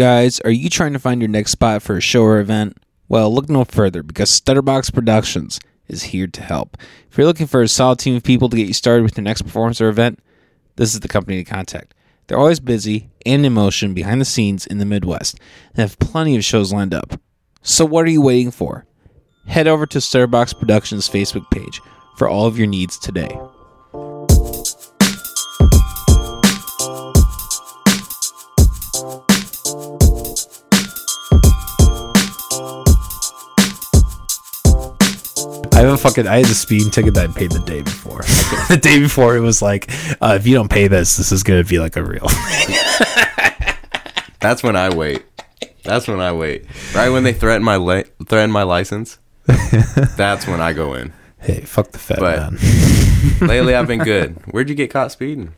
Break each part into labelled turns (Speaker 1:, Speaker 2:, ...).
Speaker 1: Guys, are you trying to find your next spot for a show or event? Well, look no further because Stutterbox Productions is here to help. If you're looking for a solid team of people to get you started with your next performance or event, this is the company to contact. They're always busy and in motion behind the scenes in the Midwest and have plenty of shows lined up. So what are you waiting for? Head over to Stutterbox Productions Facebook page for all of your needs today.
Speaker 2: Fucking. I had a speeding ticket that I paid the day before. The day before, it was like, uh, if you don't pay this, this is gonna be like a real.
Speaker 3: That's when I wait. That's when I wait. Right when they threaten my li- threaten my license. that's when I go in.
Speaker 2: hey, fuck the Fed,
Speaker 3: But-
Speaker 2: man.
Speaker 3: Lately, I've been good. Where'd you get caught speeding?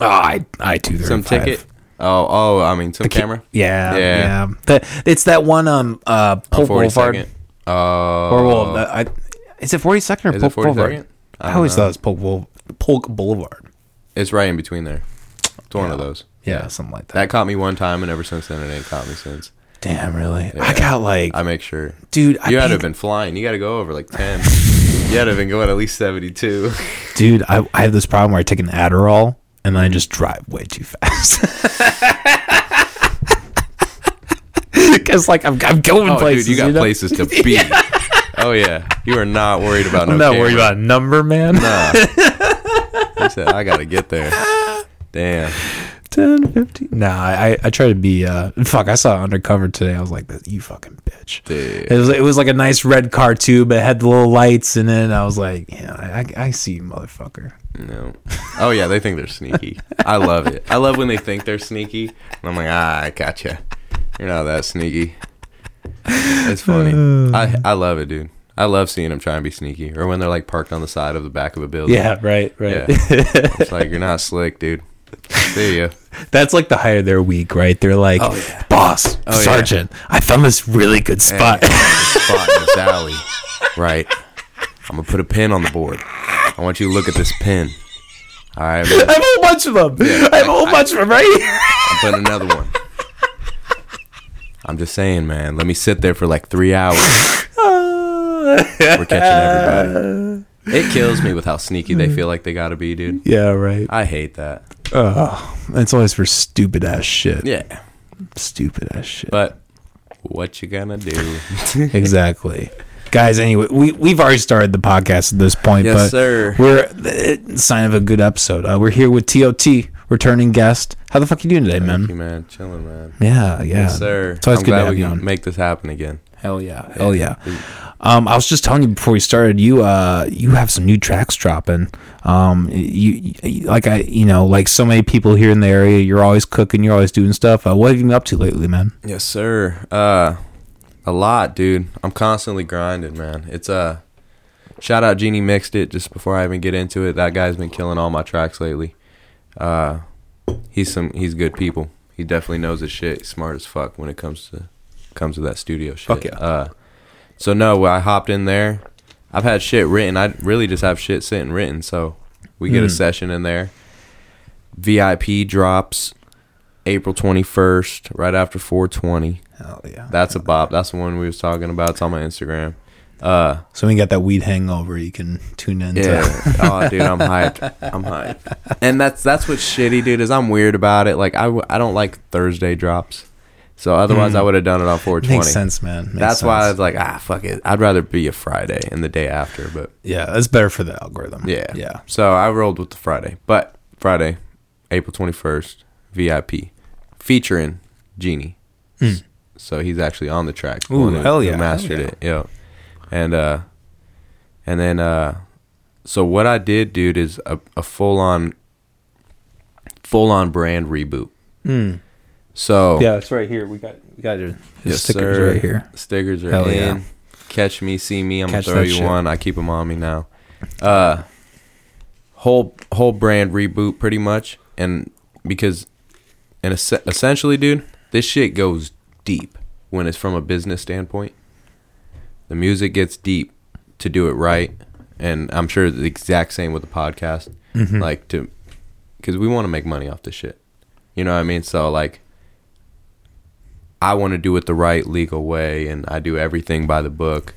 Speaker 2: Oh, I I two
Speaker 3: Some ticket? Oh, oh, I mean, some camera.
Speaker 2: Yeah,
Speaker 3: Yeah.
Speaker 2: yeah. That it's that one um uh
Speaker 3: Forty
Speaker 2: Boulevard.
Speaker 3: second. Oh,
Speaker 2: Or well, I, is it forty second or
Speaker 3: Is it
Speaker 2: Polk
Speaker 3: 42nd?
Speaker 2: Boulevard?
Speaker 3: I
Speaker 2: I, always thought it was Polk, Boul- Polk Boulevard.
Speaker 3: it's right in between there. It's one of those.
Speaker 2: Yeah, something like that.
Speaker 3: That caught me one time, and ever since then, it ain't caught me since.
Speaker 2: Damn, really? I got like,
Speaker 3: I make sure.
Speaker 2: dude, I
Speaker 3: You had to
Speaker 2: paid-
Speaker 3: have been flying. You got to go over like ten. you had to have been going at least seventy-two.
Speaker 2: dude. I, I have this problem where I take an Adderall and then I just drive way too fast. Because like I'm, I'm going
Speaker 3: Oh,
Speaker 2: places.
Speaker 3: dude, you got
Speaker 2: know?
Speaker 3: places to be. Oh yeah, you are not worried about. No
Speaker 2: I'm not worried about number, man.
Speaker 3: Nah. he said, "I gotta get there." Damn.
Speaker 2: 10, 15. Nah, I, I try to be. uh Fuck, I saw Undercover today. I was like, "You fucking bitch."
Speaker 3: Dude.
Speaker 2: It was it was like a nice red car too, but it had the little lights in it. I was like, "Yeah, I, I, I see you, motherfucker."
Speaker 3: No. Oh yeah, they think they're sneaky. I love it. I love when they think they're sneaky. And I'm like, ah, I gotcha. You're not that sneaky. It's funny. I I love it, dude. I love seeing them try and be sneaky, or when they're like parked on the side of the back of a building.
Speaker 2: Yeah, right,
Speaker 3: Yeah.
Speaker 2: right.
Speaker 3: It's like you're not slick, dude. See ya.
Speaker 2: That's like the height of their week, right? They're like,
Speaker 3: Oh, yeah.
Speaker 2: "Boss,
Speaker 3: Oh, yeah.
Speaker 2: sergeant, I found this really good spot."
Speaker 3: Spot in this alley. Right. I'm gonna put a pin on the board. I want you to look at this pin. All right.
Speaker 2: I have a whole bunch of them. I have a whole bunch of them right here.
Speaker 3: I'm putting another one. I'm just saying, man. Let me sit there for like three hours. We're catching everybody. It kills me with how sneaky they feel like they gotta be, dude.
Speaker 2: yeah, right.
Speaker 3: I hate that.
Speaker 2: Oh, it's always for stupid ass shit.
Speaker 3: Yeah.
Speaker 2: Stupid ass shit.
Speaker 3: But what you gonna do?
Speaker 2: exactly. Guys, anyway, we, we've already started the podcast at this point,
Speaker 3: Yes,
Speaker 2: but
Speaker 3: sir.
Speaker 2: we're uh, sign of a good episode. Uh, we're here with TOT, returning guest. How the fuck you doing today, man?
Speaker 3: Thank you,
Speaker 2: man?
Speaker 3: Chilling, man.
Speaker 2: Yeah, yeah.
Speaker 3: Yes, sir.
Speaker 2: It's always
Speaker 3: I'm
Speaker 2: good to
Speaker 3: glad
Speaker 2: have
Speaker 3: we
Speaker 2: you
Speaker 3: can
Speaker 2: on.
Speaker 3: make this happen again.
Speaker 2: Hell yeah, hell yeah. Um, I was just telling you before we started, you uh, you have some new tracks dropping. Um, you, you like I, you know, like so many people here in the area, you're always cooking, you're always doing stuff. Uh, what have you been up to lately, man?
Speaker 3: Yes, sir. Uh, a lot, dude. I'm constantly grinding, man. It's uh, shout out Genie mixed it just before I even get into it. That guy's been killing all my tracks lately. Uh, he's some he's good people. He definitely knows his shit. He's smart as fuck when it comes to comes to that studio shit.
Speaker 2: Fuck yeah.
Speaker 3: Uh, so no, I hopped in there. I've had shit written. I really just have shit sitting written. So we get a
Speaker 2: Mm.
Speaker 3: session in there. VIP drops April 21st, right after 420.
Speaker 2: Hell yeah.
Speaker 3: That's a bop. That's the one we was talking about. It's on my Instagram. Uh,
Speaker 2: So when you got that weed hangover, you can tune in.
Speaker 3: yeah.
Speaker 2: To,
Speaker 3: oh, dude, I'm hyped. I'm hyped. And that's that's what's shitty, dude. Is I'm weird about it. Like I, w- I don't like Thursday drops. So otherwise, I would have done it on 420.
Speaker 2: makes sense, man. Makes
Speaker 3: That's why I was like, ah, fuck it. I'd rather be a Friday and the day after. But
Speaker 2: Yeah, that's better for the algorithm.
Speaker 3: yeah,
Speaker 2: yeah.
Speaker 3: So I rolled with the Friday, but Friday, April 21st, VIP, featuring Genie.
Speaker 2: Mm.
Speaker 3: So he's actually on the track.
Speaker 2: Ooh, hell yeah,
Speaker 3: mastered
Speaker 2: hell
Speaker 3: it. Yeah. And uh, and then uh, so what I did, dude, is a, a full on, full on brand reboot.
Speaker 2: Mm.
Speaker 3: So
Speaker 2: Yeah, it's right here. We got we got your
Speaker 3: yes,
Speaker 2: stickers
Speaker 3: sir.
Speaker 2: right here.
Speaker 3: Stickers are
Speaker 2: Hell
Speaker 3: in.
Speaker 2: yeah.
Speaker 3: Catch me, see me. I'm
Speaker 2: Catch
Speaker 3: gonna throw you
Speaker 2: shit.
Speaker 3: one. I keep them on me now. Uh, whole whole brand reboot pretty much, and because, and es- essentially, dude, this shit goes deep when it's from a business standpoint. The music gets deep to do it right, and I'm sure the exact same with the podcast.
Speaker 2: Mhm.
Speaker 3: Like to, because we want to make money off this shit. You know what I mean? So like, I want to do it the right legal way, and I do everything by the book,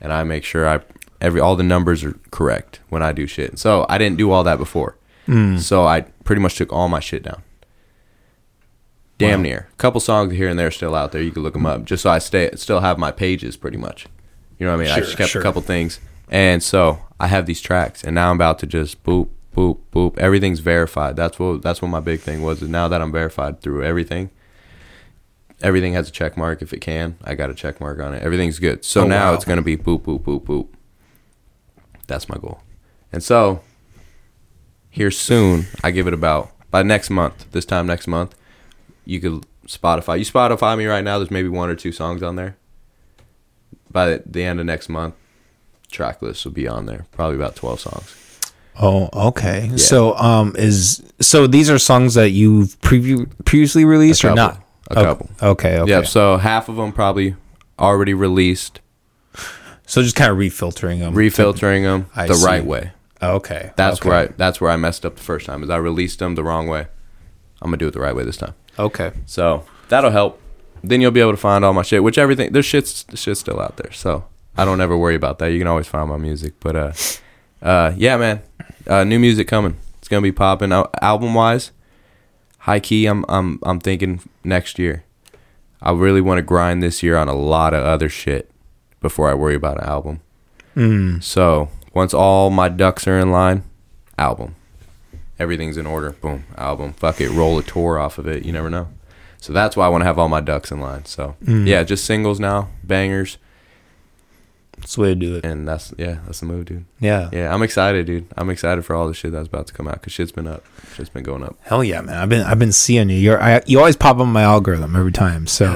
Speaker 3: and I make sure I every all the numbers are correct when I do shit. So I didn't do all that before. So I pretty much took all my shit down. Damn near. A couple songs here and there still out there. You can look them up. Just so I stay still have my pages pretty much. You know what I mean? I just kept
Speaker 2: sure.
Speaker 3: a couple things. And so I have these tracks and now I'm about to just boop, boop, boop. Everything's verified. That's what that's what my big thing was. Is now that I'm verified through everything, everything has a check mark if it can. I got a check mark on it. Everything's good. So
Speaker 2: Oh,
Speaker 3: now
Speaker 2: wow.
Speaker 3: it's gonna be boop, boop, boop, boop. That's my goal. And so here soon, I give it about by next month, this time next month, you could Spotify. You Spotify me right now. There's maybe one or two songs on there. By the, end of next month, track list will be on there. Probably about twelve songs.
Speaker 2: Oh, okay. So, um, is so these are songs that you've preview previously released or not?
Speaker 3: A
Speaker 2: Oh,
Speaker 3: couple.
Speaker 2: Okay. Okay.
Speaker 3: Yep. So half of them probably already released,
Speaker 2: So just kind of refiltering them.
Speaker 3: refiltering them
Speaker 2: I
Speaker 3: the
Speaker 2: see.
Speaker 3: right way.
Speaker 2: okay.
Speaker 3: That's
Speaker 2: okay.
Speaker 3: where I, that's where I messed up the first time. Is I released them the wrong way. I'm gonna do it the right way this time.
Speaker 2: Okay.
Speaker 3: So that'll help. Then you'll be able to find all my shit, which everything there's shit's shit's still out there. So I don't ever worry about that. You can always find my music. But uh, uh, yeah, man, uh, new music coming. It's gonna be popping. Al- album wise, high key. I'm I'm I'm thinking next year. I really want to grind this year on a lot of other shit before I worry about an album.
Speaker 2: Mm.
Speaker 3: So once all my ducks are in line, album. Everything's in order. Boom, album. Fuck it, roll a tour off of it. You never know. So that's why I want to have all my ducks in line. So
Speaker 2: Mm.
Speaker 3: yeah, just singles now, bangers,
Speaker 2: That's the way to do it.
Speaker 3: and that's yeah, that's the move, dude.
Speaker 2: Yeah.
Speaker 3: Yeah, I'm excited, dude. I'm excited for all the shit that's about to come out because shit's been up. Shit's been going up.
Speaker 2: Hell yeah, man! I've been I've been seeing you. You're I, you always pop on my algorithm every time. So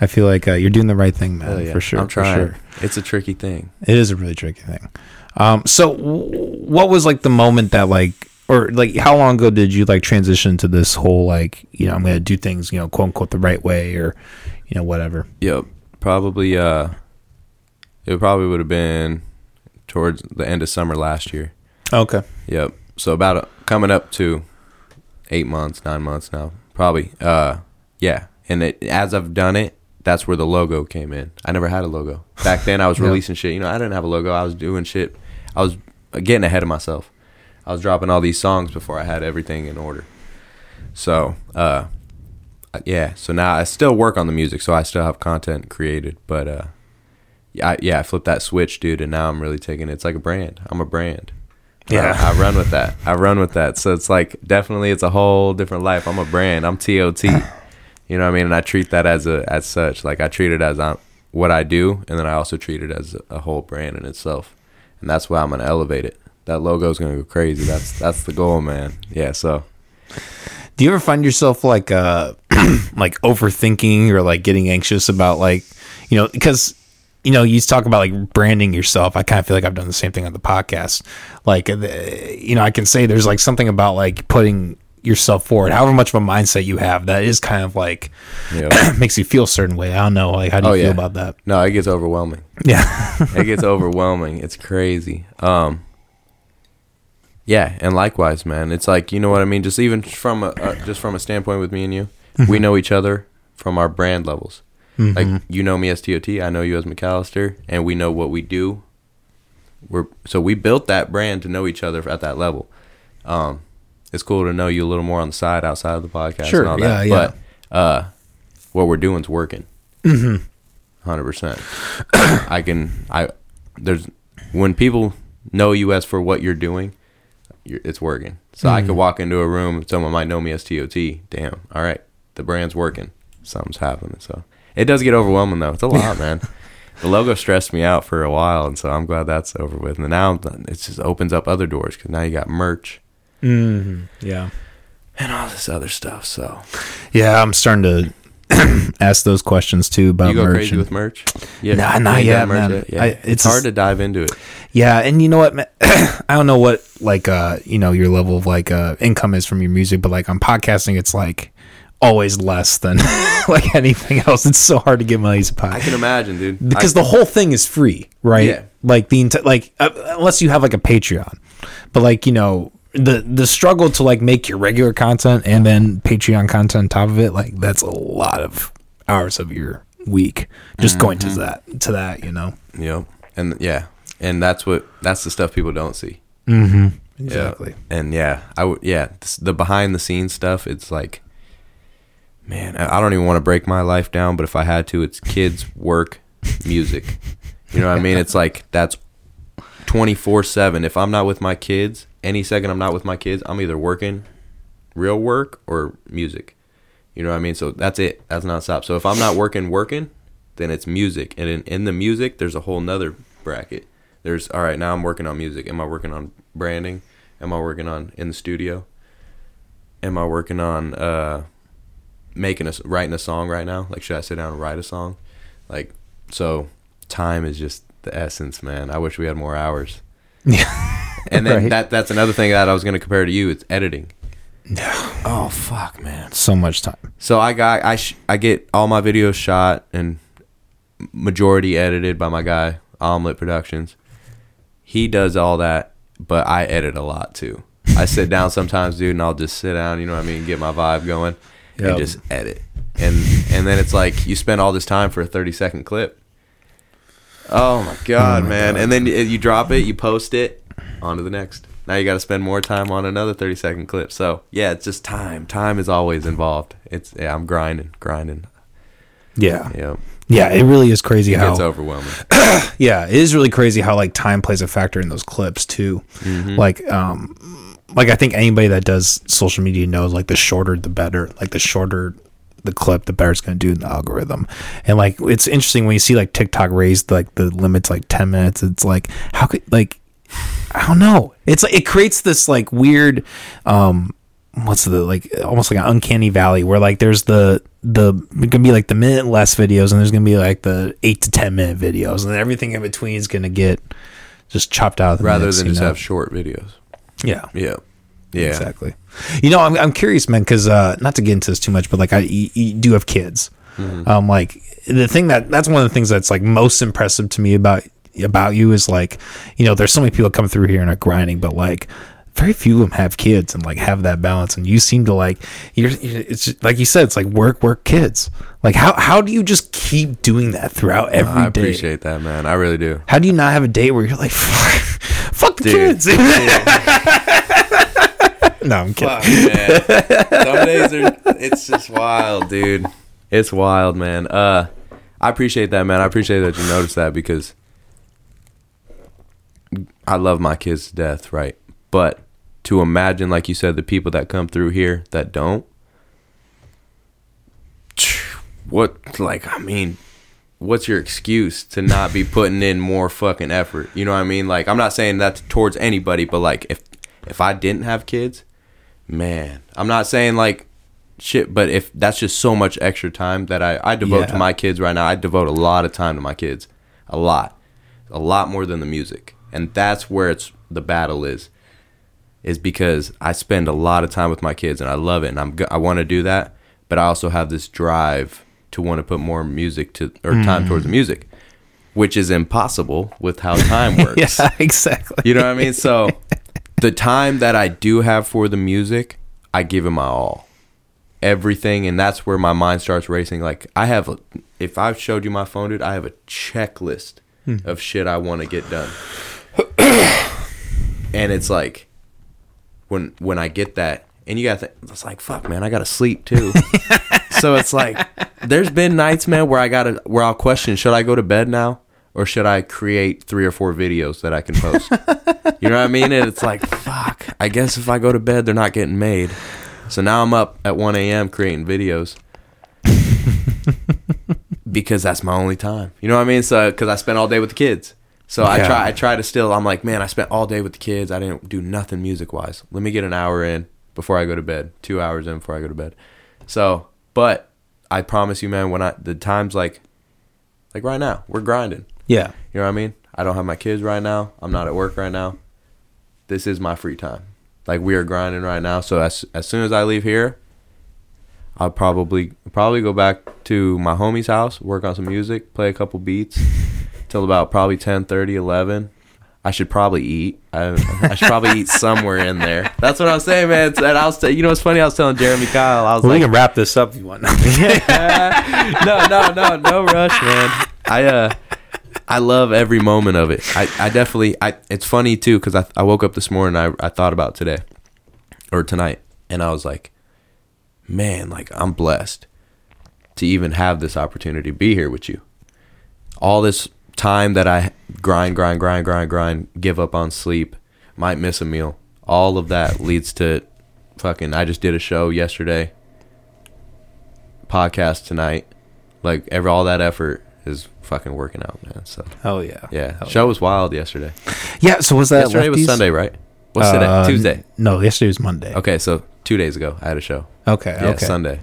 Speaker 2: I feel like uh, you're doing the right thing, man.
Speaker 3: Yeah.
Speaker 2: For sure.
Speaker 3: I'm
Speaker 2: for
Speaker 3: trying.
Speaker 2: sure.
Speaker 3: It's a tricky thing.
Speaker 2: It is a really tricky thing. Um, so w- what was like the moment that like, or like, how long ago did you like transition to this whole like, you know, I'm gonna do things, you know, quote unquote, the right way, or you know, whatever.
Speaker 3: Yep. Probably uh it probably would have been towards the end of summer last year.
Speaker 2: Okay.
Speaker 3: Yep. So about uh coming up to eight months, nine months now, probably. Uh, yeah. And it, as I've done it, that's where the logo came in. I never had a logo back then. I was
Speaker 2: Yeah.
Speaker 3: releasing shit. You know, I didn't have a logo. I was doing shit. I was getting ahead of myself. I was dropping all these songs before I had everything in order. So, uh, yeah. So now I still work on the music, so I still have content created, but uh, yeah, I, yeah, I flipped that switch, dude, and now I'm really taking it. It's like a brand. I'm a brand.
Speaker 2: Yeah.
Speaker 3: I, I run with that. I run with that. So it's like definitely it's a whole different life. I'm a brand. I'm TOT. You know what I mean? And I treat that as a as such. Like I treat it as I'm, what I do, and then I also treat it as a, a whole brand in itself. And that's why I'm gonna elevate it. That logo's gonna go crazy. That's that's the goal, man. Yeah. So
Speaker 2: Do you ever find yourself like, uh, like overthinking or like getting anxious about like, you know, because you know, you talk about like branding yourself. I kind of feel like I've done the same thing on the podcast. Like, uh, you know, I can say there's like something about like putting yourself forward, however much of a mindset you have, that is kind of like
Speaker 3: yeah.
Speaker 2: makes you feel a certain way. I don't know. Like, how do you
Speaker 3: Oh,
Speaker 2: feel about that?
Speaker 3: no, it gets overwhelming.
Speaker 2: Yeah.
Speaker 3: it gets overwhelming. It's crazy. Um, yeah, and likewise, man. It's like you know what I mean. Just even from a, uh, just from a standpoint with me and you, we know each other from our brand levels. Like you know me as TOT, I know you as McAllister, and we know what we do. We're so we built that brand to know each other at that level. Um, it's cool to know you a little more on the side outside of the podcast
Speaker 2: Sure,
Speaker 3: and all that.
Speaker 2: yeah, yeah.
Speaker 3: But uh, what we're doing's working. Hundred percent. I can. I there's when people know you as for what you're doing, it's working. So I could walk into a room. Someone might know me as TOT. Damn. All right, the brand's working. Something's happening. So it does get overwhelming though. It's a lot, man. The logo stressed me out for a while, and so I'm glad that's over with. And now it just opens up other doors because now you got merch
Speaker 2: mm-hmm. Yeah.
Speaker 3: and all this other stuff. So
Speaker 2: Yeah. I'm starting to ask those questions too about
Speaker 3: you go
Speaker 2: merch.
Speaker 3: crazy
Speaker 2: and-
Speaker 3: with merch? Yeah,
Speaker 2: Nah, not yet, man.
Speaker 3: Yeah,
Speaker 2: I-
Speaker 3: it's,
Speaker 2: it's
Speaker 3: hard
Speaker 2: just-
Speaker 3: to dive into it.
Speaker 2: Yeah, and you know what? man? I don't know what like uh you know your level of like uh income is from your music, but like on podcasting, it's like always less than like anything else. It's so hard to get money to
Speaker 3: I
Speaker 2: podcast
Speaker 3: can imagine, dude.
Speaker 2: because
Speaker 3: I,
Speaker 2: the whole thing is free, right?
Speaker 3: Yeah.
Speaker 2: Like the enti- like uh, unless you have like a Patreon, but like you know the the struggle to like make your regular content and then Patreon content on top of it, like that's a lot of hours of your week just going
Speaker 3: Mm-hmm.
Speaker 2: to that to that. You know.
Speaker 3: Yep. And yeah, and that's what that's the stuff people don't see.
Speaker 2: Mm-hmm.
Speaker 3: Yeah.
Speaker 2: Exactly.
Speaker 3: And yeah, I would yeah, this- the behind the scenes stuff, it's like man, I I don't even want to break my life down, but if I had to, it's kids, work, music. You know what I mean? It's like that's 24/7. If I'm not with my kids, any second I'm not with my kids, I'm either working real work or music. You know what I mean? So that's it. That's not nonstop. So if I'm not working working, then it's music. And in, in the music there's a whole nother bracket. There's all right, now I'm working on music. Am I working on branding? Am I working on in the studio? Am I working on uh making a, writing a song right now? Like should I sit down and write a song? Like so time is just the essence, man. I wish we had more hours.
Speaker 2: Yeah.
Speaker 3: And then
Speaker 2: Right.
Speaker 3: that that's another thing that I was going to compare to you. It's editing. oh fuck, man.
Speaker 2: so much time.
Speaker 3: So I got I sh- I get all my videos shot and majority edited by my guy Omelet Productions. He does all that, but I edit a lot too. I sit down sometimes, dude, and I'll just sit down. You know what I mean? Get my vibe going
Speaker 2: Yep.
Speaker 3: and just edit. And and then it's like you spend all this time for a thirty second clip. Oh my god, man! And then you, drop it, you post it, on to the next. Now you got to spend more time on another thirty second clip. So yeah, it's just time. Time is always involved. It's yeah, I'm grinding, grinding.
Speaker 2: Yeah.
Speaker 3: Yeah,
Speaker 2: Yeah. It really is crazy
Speaker 3: it
Speaker 2: how.
Speaker 3: it's overwhelming.
Speaker 2: yeah, it is really crazy how like time plays a factor in those clips too. Like, um, like I think anybody that does social media knows like the shorter the better. Like the shorter the clip, the better it's going to do in the algorithm. And like it's interesting when you see like TikTok raise like the limits like ten minutes. It's like how could like I don't know. It's like it creates this like weird um what's the like almost like an uncanny valley where like there's the the gonna be like the minute less videos and there's gonna be like the eight to ten minute videos and everything in between is gonna get just chopped out of the
Speaker 3: Rather
Speaker 2: mix,
Speaker 3: than just
Speaker 2: know?
Speaker 3: have short videos.
Speaker 2: yeah
Speaker 3: Yeah, yeah.
Speaker 2: exactly you know i'm, I'm curious man because uh not to get into this too much but like i you, you do have kids um like the thing that that's one of the things that's like most impressive to me about about you is like you know there's so many people come through here and are grinding but like very few of them have kids and like have that balance and you seem to like you're you're- it's just, like you said it's like work work kids like how how do you just keep doing that throughout every day?
Speaker 3: I appreciate that, man. I really do.
Speaker 2: how do you not have a day where you're like fuck, fuck kids no i'm kidding
Speaker 3: man. Some days are it's just wild, dude. It's wild, man. Uh I appreciate that, man. I appreciate that you noticed that because I love my kids to death, right? But to imagine, like you said, the people that come through here that don't, what, like, I mean, what's your excuse to not be putting in more fucking effort? You know what I mean? Like, I'm not saying that towards anybody, but like, if if I didn't have kids, man, I'm not saying like shit, but if that's just so much extra time that I I devote
Speaker 2: Yeah.
Speaker 3: to my kids right now, I devote a lot of time to my kids, a lot, a lot more than the music, and that's where it's the battle is, is because I spend a lot of time with my kids and I love it and I'm I want to do that, but I also have this drive to want to put more music to or time towards the mm. music, which is impossible with how time works.
Speaker 2: yeah exactly
Speaker 3: You know what I mean? So the time that I do have for the music, I give it my all. Everything and that's where my mind starts racing. Like I have a, if I've showed you my phone, dude, I have a checklist hmm. of shit I want to get done. and it's like when when I get that and you got to it's like fuck man, I got to sleep too. so it's like there's been nights man where I got to where I'll question should I go to bed now or should I create 3 or 4 videos that I can post? You know what I mean? And it's like, fuck. I guess if I go to bed, they're not getting made. So now I'm up at 1 a.m. creating videos because that's my only time. You know what I mean? So because I spent all day with the kids. So I try. I try to still. I'm like, man, I spent all day with the kids. I didn't do nothing music wise. Let me get an hour in before I go to bed. Two hours in before I go to bed. So, but I promise you, man, when I the times like, like right now, we're grinding.
Speaker 2: Yeah
Speaker 3: You know what I mean? I don't have my kids right now. I'm not at work right now. This is my free time. Like we are grinding right now. So as as soon as I leave here, I'll probably probably go back to my homie's house, work on some music, play a couple beats till about probably 10, 11. I should probably eat. I, I should probably eat somewhere in there. That's what I was saying, man. And I was, you know, what's funny? I was telling Jeremy Kyle, I was
Speaker 2: Well, we can wrap this up if you want.
Speaker 3: no, no, no, no rush, man. I uh, I love every moment of it. I, I definitely, I. It's funny too because I, I woke up this morning. I, I thought about today, or tonight, and I was like, man, like I'm blessed to even have this opportunity to be here with you. All this time that I grind, grind, grind, grind, grind, give up on sleep, might miss a meal. All of that leads to fucking. I just did a show yesterday podcast tonight. Like every all that effort is fucking working out, man. So
Speaker 2: Hell yeah.
Speaker 3: yeah,
Speaker 2: Hell
Speaker 3: show was wild yesterday.
Speaker 2: Yeah. So was that
Speaker 3: yesterday was Sunday, right? What's
Speaker 2: Uh,
Speaker 3: today? Tuesday.
Speaker 2: No, yesterday was Monday.
Speaker 3: Okay, so two days ago I had a show.
Speaker 2: Okay.
Speaker 3: Yeah,
Speaker 2: okay.
Speaker 3: Sunday.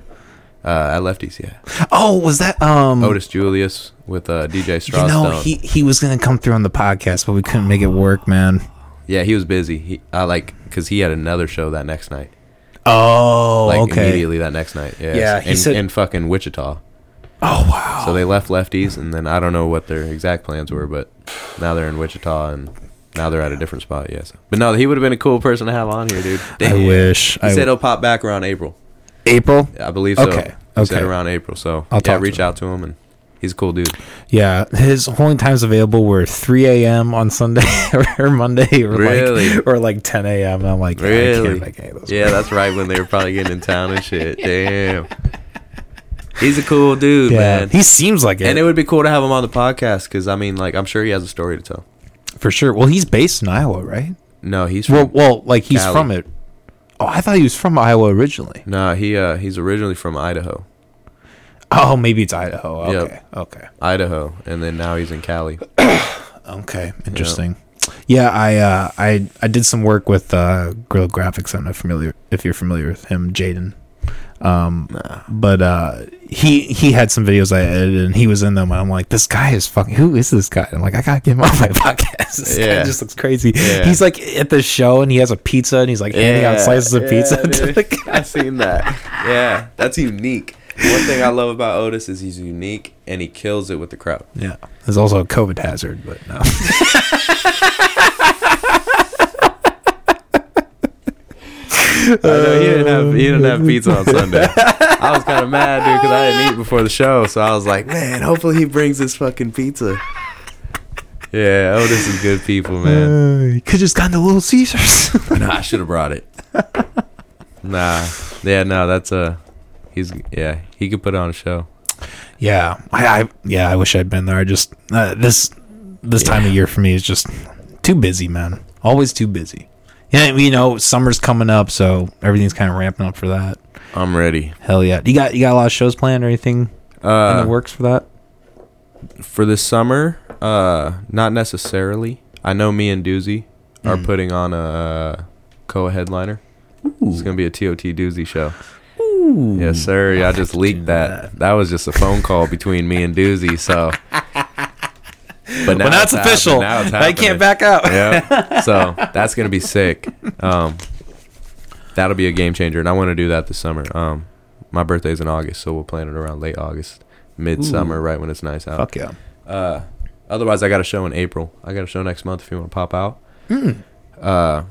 Speaker 3: Uh, at Lefties, yeah.
Speaker 2: Oh, was that um?
Speaker 3: Otis Julius with uh, DJ Straw
Speaker 2: you know,
Speaker 3: Stone.
Speaker 2: he he was gonna come through on the podcast, but we couldn't make it work, man.
Speaker 3: yeah, he was busy. He I like because he had another show that next night.
Speaker 2: Oh,
Speaker 3: Like
Speaker 2: okay.
Speaker 3: immediately that next night. Yeah,
Speaker 2: Yeah, he
Speaker 3: in,
Speaker 2: said-
Speaker 3: in fucking Wichita.
Speaker 2: Oh wow.
Speaker 3: So they left Lefties, and then I don't know what their exact plans were, but now they're in Wichita, and now they're at a different spot. Yes, but no, he would have been a cool person to have on here, dude.
Speaker 2: I wish.
Speaker 3: He
Speaker 2: I
Speaker 3: said he'll pop back around April.
Speaker 2: April.
Speaker 3: I believe so.
Speaker 2: Okay,
Speaker 3: He said
Speaker 2: okay.
Speaker 3: around April. So
Speaker 2: I'll
Speaker 3: yeah,
Speaker 2: to
Speaker 3: reach
Speaker 2: him.
Speaker 3: out to him, and he's a cool dude.
Speaker 2: Yeah, his holding times available were 3 a.m. on Sunday or Monday, or
Speaker 3: Really?
Speaker 2: like or like 10 a.m. I'm like,
Speaker 3: Really?
Speaker 2: can't make any of those.
Speaker 3: Yeah, that's right when they were probably getting in town and shit. Damn. He's a cool dude,
Speaker 2: yeah.
Speaker 3: man.
Speaker 2: He seems like it,
Speaker 3: and it would be cool to have him on the podcast because I mean, like, I'm sure he has a story to tell.
Speaker 2: for sure. Well, he's based in Iowa, right?
Speaker 3: No, he's from,
Speaker 2: Well, well, like he's
Speaker 3: Cali.
Speaker 2: from it. Oh, I thought he was from Iowa originally.
Speaker 3: no, he uh he's originally from Idaho,
Speaker 2: Oh, maybe it's Idaho.
Speaker 3: Yep.
Speaker 2: Okay, okay,
Speaker 3: Idaho, and then now he's in Cali.
Speaker 2: okay. Interesting. Yeah, I uh, I I did some work with uh, Guerilla Graphics. I'm not familiar if you're familiar with him, Jaden. Um,
Speaker 3: Nah.
Speaker 2: but uh, he he had some videos I edited, and he was in them. And I'm like, this guy is fucking. Who is this guy? I'm like, I gotta get him on my podcast. This
Speaker 3: Yeah.
Speaker 2: guy just looks crazy.
Speaker 3: Yeah.
Speaker 2: He's like at the show, and he has a pizza, and he's like handing out slices of pizza. to the guy.
Speaker 3: I've seen that. Yeah, that's unique. One thing I love about Otis is he's unique and he kills it with the crowd.
Speaker 2: Yeah, there's also a COVID hazard, but no.
Speaker 3: I know he didn't have he didn't have pizza on Sunday. I was kind of mad, dude, because I didn't eat before the show. So I was like, man, hopefully he brings this fucking pizza. Yeah, Otis is good people, man.
Speaker 2: Uh, you could just gone to Little Caesars.
Speaker 3: Nah, I should have brought it. Nah, yeah, no, that's a he's yeah he could put on a show.
Speaker 2: yeah, I, I yeah, I wish I'd been there. I just uh, this this time of year for me is just too busy, man. Always too busy. Yeah, you know, summer's coming up, so everything's kind of ramping up for that.
Speaker 3: I'm ready.
Speaker 2: Hell yeah! You got you got a lot of shows planned or anything in
Speaker 3: Uh,
Speaker 2: the works for that?
Speaker 3: for this summer, uh, not necessarily. I know me and Doozy are
Speaker 2: Mm.
Speaker 3: putting on a co-headliner. It's gonna be a TOT Doozy show.
Speaker 2: Ooh.
Speaker 3: Yes, sir. Yeah, I just leaked that. that. was just a phone call between me and Doozy. So, but now
Speaker 2: But now it's
Speaker 3: happening.
Speaker 2: official.
Speaker 3: Now it's
Speaker 2: I can't back out.
Speaker 3: Yeah. So that's gonna be sick. Um, that'll be a game changer, and I want to do that this summer. Um, my birthday's in August, so we'll plan it around late August, midsummer, right when it's nice out.
Speaker 2: Fuck yeah.
Speaker 3: Uh, otherwise, I got a show in April. I got a show next month if you want to pop out.
Speaker 2: Hmm.
Speaker 3: Uh,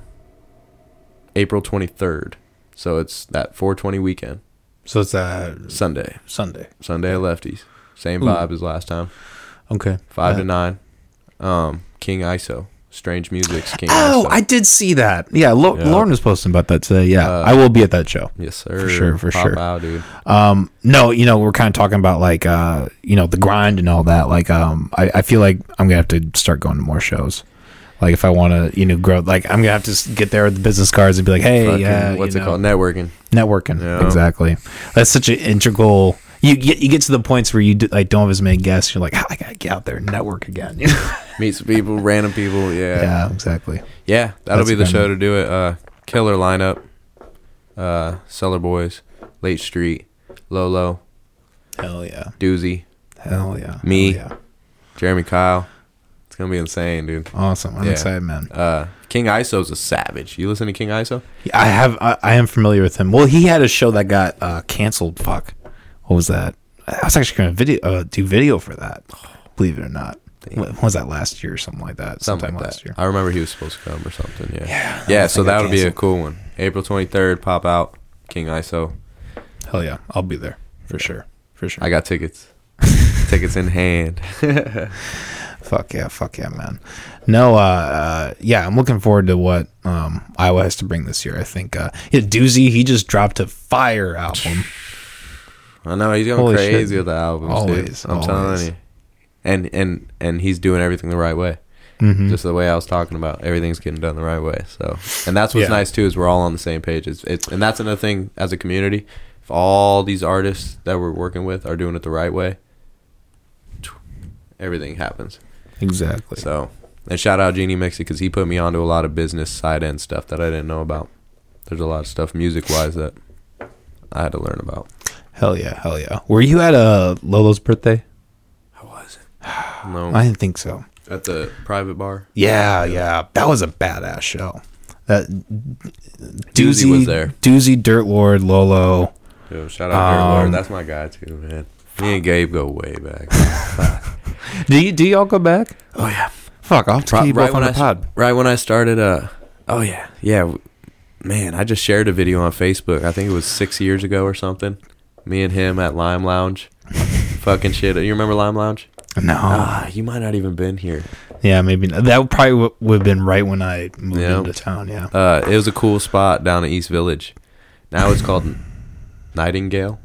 Speaker 3: April twenty third. So it's that four twenty weekend,
Speaker 2: So it's uh
Speaker 3: Sunday.
Speaker 2: Sunday.
Speaker 3: Sunday at Lefties. Same
Speaker 2: Ooh.
Speaker 3: vibe as last time.
Speaker 2: Okay.
Speaker 3: Five
Speaker 2: Uh,
Speaker 3: to nine. Um, King ISO. Strange Music's King
Speaker 2: Oh,
Speaker 3: ISO.
Speaker 2: I did see that. Yeah, Lo-
Speaker 3: Yeah.
Speaker 2: Lauren was posting about that today. Yeah,
Speaker 3: Uh,
Speaker 2: I will be at that show.
Speaker 3: yes, sir.
Speaker 2: For sure, for
Speaker 3: Pop
Speaker 2: sure.
Speaker 3: out, dude.
Speaker 2: Um, no, you know, we're kind of talking about like, uh, you know, the grind and all that. Like, um, I, I feel like I'm gonna have to start going to more shows. Like, if I want to, you know, grow, like, I'm gonna have to get there with the business cards and be like, hey,
Speaker 3: Fucking-
Speaker 2: yeah,
Speaker 3: what's it
Speaker 2: know,
Speaker 3: called? Networking.
Speaker 2: Networking.
Speaker 3: Yeah.
Speaker 2: Exactly. That's such an integral. You get you get to the points where you do, like don't have as many guests. You're like, "Ah, I gotta get out there and network again. You know?
Speaker 3: Meet some people, random people. Yeah.
Speaker 2: yeah, exactly.
Speaker 3: Yeah, that'll
Speaker 2: That's
Speaker 3: be the show to do it. Uh, killer lineup. Uh, Cellar Boys, Late Street, Lolo,
Speaker 2: Hell yeah.
Speaker 3: Doozy,
Speaker 2: Hell yeah.
Speaker 3: Me.
Speaker 2: Hell yeah.
Speaker 3: Jeremy Kyle. It's gonna be insane, dude.
Speaker 2: Awesome. I'm
Speaker 3: Yeah.
Speaker 2: excited, man.
Speaker 3: Uh, King ISO's a savage. You listen to King ISO?
Speaker 2: Yeah, I have I, I am familiar with him. Well, he had a show that got uh, canceled. Fuck, what was that? I was actually going to video uh, do video for that. Believe it or not. what was that last year or something like that?
Speaker 3: Something
Speaker 2: Sometime
Speaker 3: like
Speaker 2: last
Speaker 3: that.
Speaker 2: year.
Speaker 3: I remember he was supposed to come or something. Yeah.
Speaker 2: Yeah,
Speaker 3: Yeah. So that would be a cool one. April twenty third, pop out, King ISO.
Speaker 2: Hell yeah, I'll be there for sure, for sure.
Speaker 3: I got tickets. tickets in hand.
Speaker 2: Fuck yeah, fuck yeah, man. No, uh, uh yeah, I'm looking forward to what um Iowa has to bring this year. I think uh yeah, Doozy, he just dropped a fire album.
Speaker 3: I know he's going
Speaker 2: Holy
Speaker 3: crazy
Speaker 2: shit.
Speaker 3: with the albums,
Speaker 2: Always,
Speaker 3: dude. I'm
Speaker 2: always.
Speaker 3: telling you. And and and he's doing everything the right way.
Speaker 2: Mhm.
Speaker 3: Just the way I was talking about, everything's getting done the right way. So, and that's what's
Speaker 2: Yeah.
Speaker 3: nice too is we're all on the same page. It's, it's and that's another thing as a community. If all these artists that we're working with are doing it the right way, everything happens.
Speaker 2: Exactly.
Speaker 3: So, and shout out Genie Mixie because he put me onto a lot of business side end stuff that I didn't know about. There's a lot of stuff music wise that I had to learn about.
Speaker 2: Hell yeah, hell yeah. Were you at uh Lolo's birthday?
Speaker 3: I was it? No,
Speaker 2: I didn't think so.
Speaker 3: at the private bar.
Speaker 2: Yeah, yeah. That was a badass show. That
Speaker 3: Doozy was there.
Speaker 2: Doozy, Dirt Lord, Lolo.
Speaker 3: Yo, shout out Dirt
Speaker 2: Um,
Speaker 3: Lord. That's my guy too, man. Me and Gabe go way back.
Speaker 2: Do you do y'all go back?
Speaker 3: oh yeah.
Speaker 2: Fuck, I'll have to
Speaker 3: Right,
Speaker 2: keep you
Speaker 3: right
Speaker 2: both on
Speaker 3: when
Speaker 2: the
Speaker 3: I
Speaker 2: pod.
Speaker 3: right when I started. Uh, oh yeah, yeah. Man, I just shared a video on Facebook. I think it was six years ago or something. Me and him at Lime Lounge. Fucking shit. You remember Lime Lounge?
Speaker 2: No.
Speaker 3: Ah, you might not even been here.
Speaker 2: yeah, maybe not. that probably w- would have been right when I moved
Speaker 3: Yeah.
Speaker 2: into town. Yeah.
Speaker 3: Uh, it was a cool spot down in East Village. Now it's called Nightingale.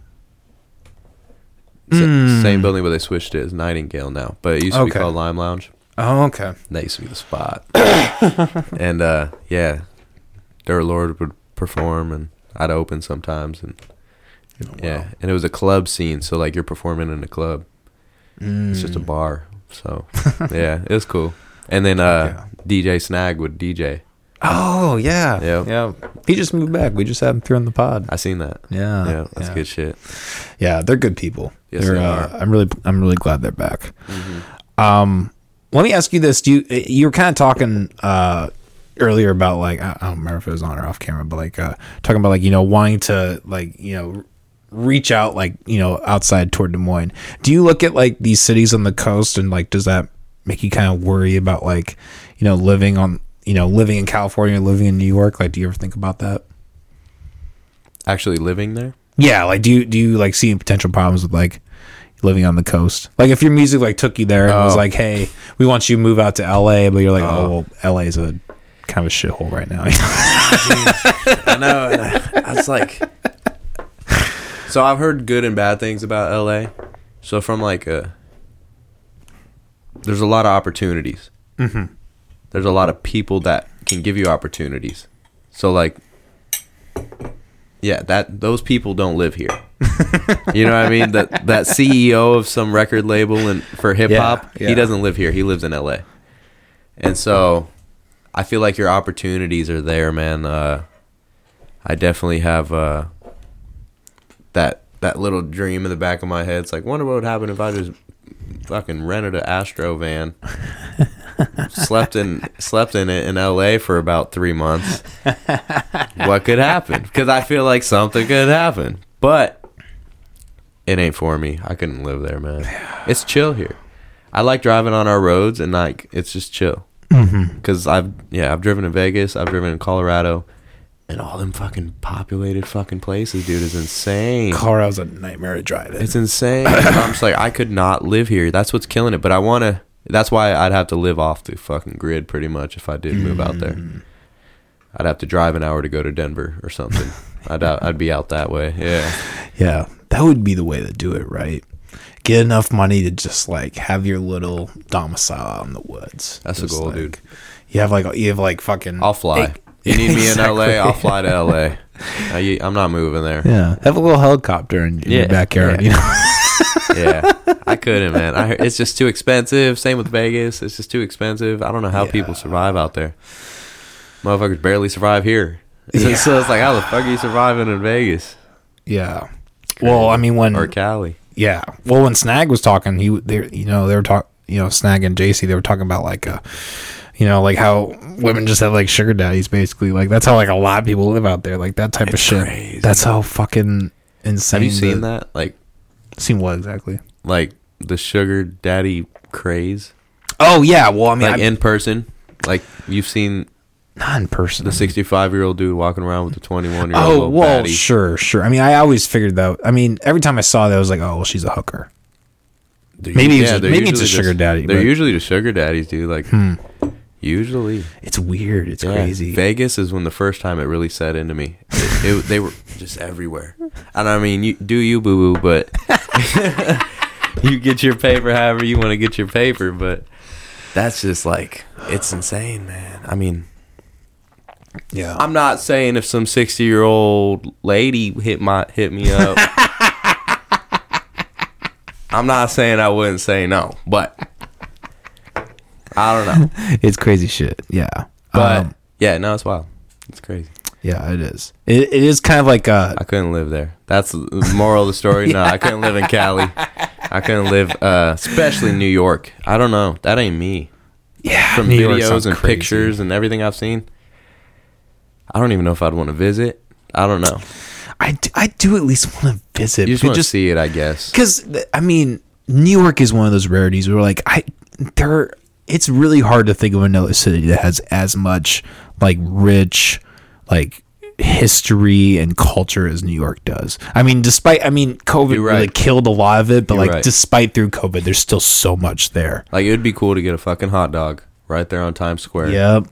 Speaker 2: Mm.
Speaker 3: Same building, but they switched it. It's Nightingale now. But it used to be called Lime Lounge.
Speaker 2: Oh, okay.
Speaker 3: That used to be the spot. and uh, yeah, Dirt Lord would perform, and I'd open sometimes, and yeah, and it was a club scene, so like you're performing in a club. It's just a
Speaker 2: Mm.
Speaker 3: bar, so yeah, it was cool. And then uh, DJ Snag would DJ.
Speaker 2: Oh yeah.
Speaker 3: Yep.
Speaker 2: Yeah. He just moved back. We just had him through on the pod.
Speaker 3: I seen that.
Speaker 2: Yeah.
Speaker 3: yeah, that's
Speaker 2: yeah.
Speaker 3: good shit.
Speaker 2: Yeah, they're good people.
Speaker 3: Yes,
Speaker 2: they're,
Speaker 3: they
Speaker 2: uh,
Speaker 3: are. Mm-hmm.
Speaker 2: I'm really, I'm really glad they're back. Um, let me ask you this: Do you, you were kind of talking uh earlier about like I I don't remember if it was on or off camera, but like uh talking about like you know wanting to like you know reach out like you know outside toward Des Moines. Do you look at like these cities on the coast and like does that make you kind of worry about like you know living on you know living in California, or living in New York? Like, do you ever think about that?
Speaker 3: Actually living there.
Speaker 2: Yeah, like do you do you like see potential problems with like living on the coast? Like if your music like took you there and was
Speaker 3: Oh.
Speaker 2: like, "Hey, we want you to move out to LA," but you're like, "Oh,
Speaker 3: Oh.
Speaker 2: well, LA is a kind of a shithole right now."
Speaker 3: I know. I was like, so I've heard good and bad things about LA. So from like a, there's a lot of opportunities. Mm-hmm. There's a lot of people that can give you opportunities. So like, yeah, that those people don't live here. you know what I mean? That that CEO of some record label and for hip hop,
Speaker 2: yeah.
Speaker 3: he doesn't live here. He lives in LA. And so I feel like your opportunities are there, man. Uh, I definitely have uh, that that little dream in the back of my head. It's like, wonder what would happen if I just fucking rented an Astro van, slept in slept in it in L.A. for about three months. what could happen? Because I feel like something could happen, but it ain't for me. I couldn't live there, man. It's chill here. I like driving on our roads and like it's just chill. Mm-hmm. Because I've yeah I've driven in Vegas, I've driven in Colorado, and all them fucking populated fucking places, dude, is insane.
Speaker 2: Colorado's a nightmare to drive in.
Speaker 3: It's insane. I'm just like I could not live here. That's what's killing it. But I want to. That's why I'd have to live off the fucking grid pretty much if I did move out there. Mm. I'd have to drive an hour to go to Denver or something. I'd I'd be out that way. Yeah.
Speaker 2: yeah, that would be the way to do it, right? Get enough money to just like have your little domicile out in the woods.
Speaker 3: That's the goal,
Speaker 2: like,
Speaker 3: dude.
Speaker 2: You have like you have like fucking.
Speaker 3: I'll fly.
Speaker 2: Hey,
Speaker 3: you need me in LA? I'll fly to LA. I, I'm not moving there.
Speaker 2: Yeah, have a little helicopter in, in
Speaker 3: Yeah,
Speaker 2: your backyard.
Speaker 3: yeah.
Speaker 2: You know?
Speaker 3: yeah, I couldn't, man. I it's just too expensive. Same with Vegas. It's just too expensive. I don't know how people survive out there. Motherfuckers barely survive here. So, so it's like, how the fuck are you surviving in Vegas
Speaker 2: yeah. Well, I mean when
Speaker 3: or Cali?
Speaker 2: Yeah. Well, when Snag was talking, he they you know they were talking you know Snag and JC they were talking about like uh you know like how women just have like sugar daddies basically like that's how like a lot of people live out there like that type of
Speaker 3: It's
Speaker 2: shit.
Speaker 3: crazy.
Speaker 2: That's how fucking insane.
Speaker 3: Have you seen
Speaker 2: the-
Speaker 3: that? Like,
Speaker 2: Seen what exactly?
Speaker 3: like the sugar daddy craze.
Speaker 2: Oh yeah, well I mean,
Speaker 3: like in person. Like you've seen
Speaker 2: not in person.
Speaker 3: the 65 year old dude walking around with the 21 year old
Speaker 2: Oh well,
Speaker 3: baddie.
Speaker 2: sure, sure. I mean, I always figured that. I mean, every time I saw that, I was like, oh, well, she's a hooker.
Speaker 3: They're
Speaker 2: Maybe
Speaker 3: u-
Speaker 2: it's
Speaker 3: they're
Speaker 2: maybe it's a
Speaker 3: usually
Speaker 2: sugar daddy,
Speaker 3: They're
Speaker 2: but- Hmm.
Speaker 3: usually the sugar daddies, dude. Like usually.
Speaker 2: It's weird. It's
Speaker 3: Yeah.
Speaker 2: crazy.
Speaker 3: Vegas is when the first time it really set into me. It, it, they were just everywhere. And I mean, you do you boo boo, but you get your paper however you want to get your paper. But that's just like it's insane, man. I mean,
Speaker 2: yeah.
Speaker 3: I'm not saying if some 60 year old lady hit my hit me up. I'm not saying I wouldn't say no, but I don't know.
Speaker 2: it's crazy shit. Yeah.
Speaker 3: But
Speaker 2: Um,
Speaker 3: yeah, no, it's wild. It's crazy.
Speaker 2: yeah, it is. It, it is kind of like uh
Speaker 3: I couldn't live there. That's the moral of the story. No, I couldn't live in Cali. I couldn't live, uh, especially New York. I don't know. That ain't me.
Speaker 2: yeah
Speaker 3: From
Speaker 2: New
Speaker 3: videos and
Speaker 2: crazy.
Speaker 3: pictures and everything I've seen, I don't even know if I'd want to visit. I don't know.
Speaker 2: I do, I do at least want to visit.
Speaker 3: You just want to see it, I guess.
Speaker 2: because I mean, New York is one of those rarities where like I there. It's really hard to think of another city that has as much like rich like history and culture as New York does. I mean, despite I mean, COVID
Speaker 3: You're
Speaker 2: really killed a lot of it, but
Speaker 3: You're
Speaker 2: like
Speaker 3: right.
Speaker 2: despite through COVID, there's still so much there.
Speaker 3: Like it would be cool to get a fucking hot dog right there on Times Square.
Speaker 2: Yep.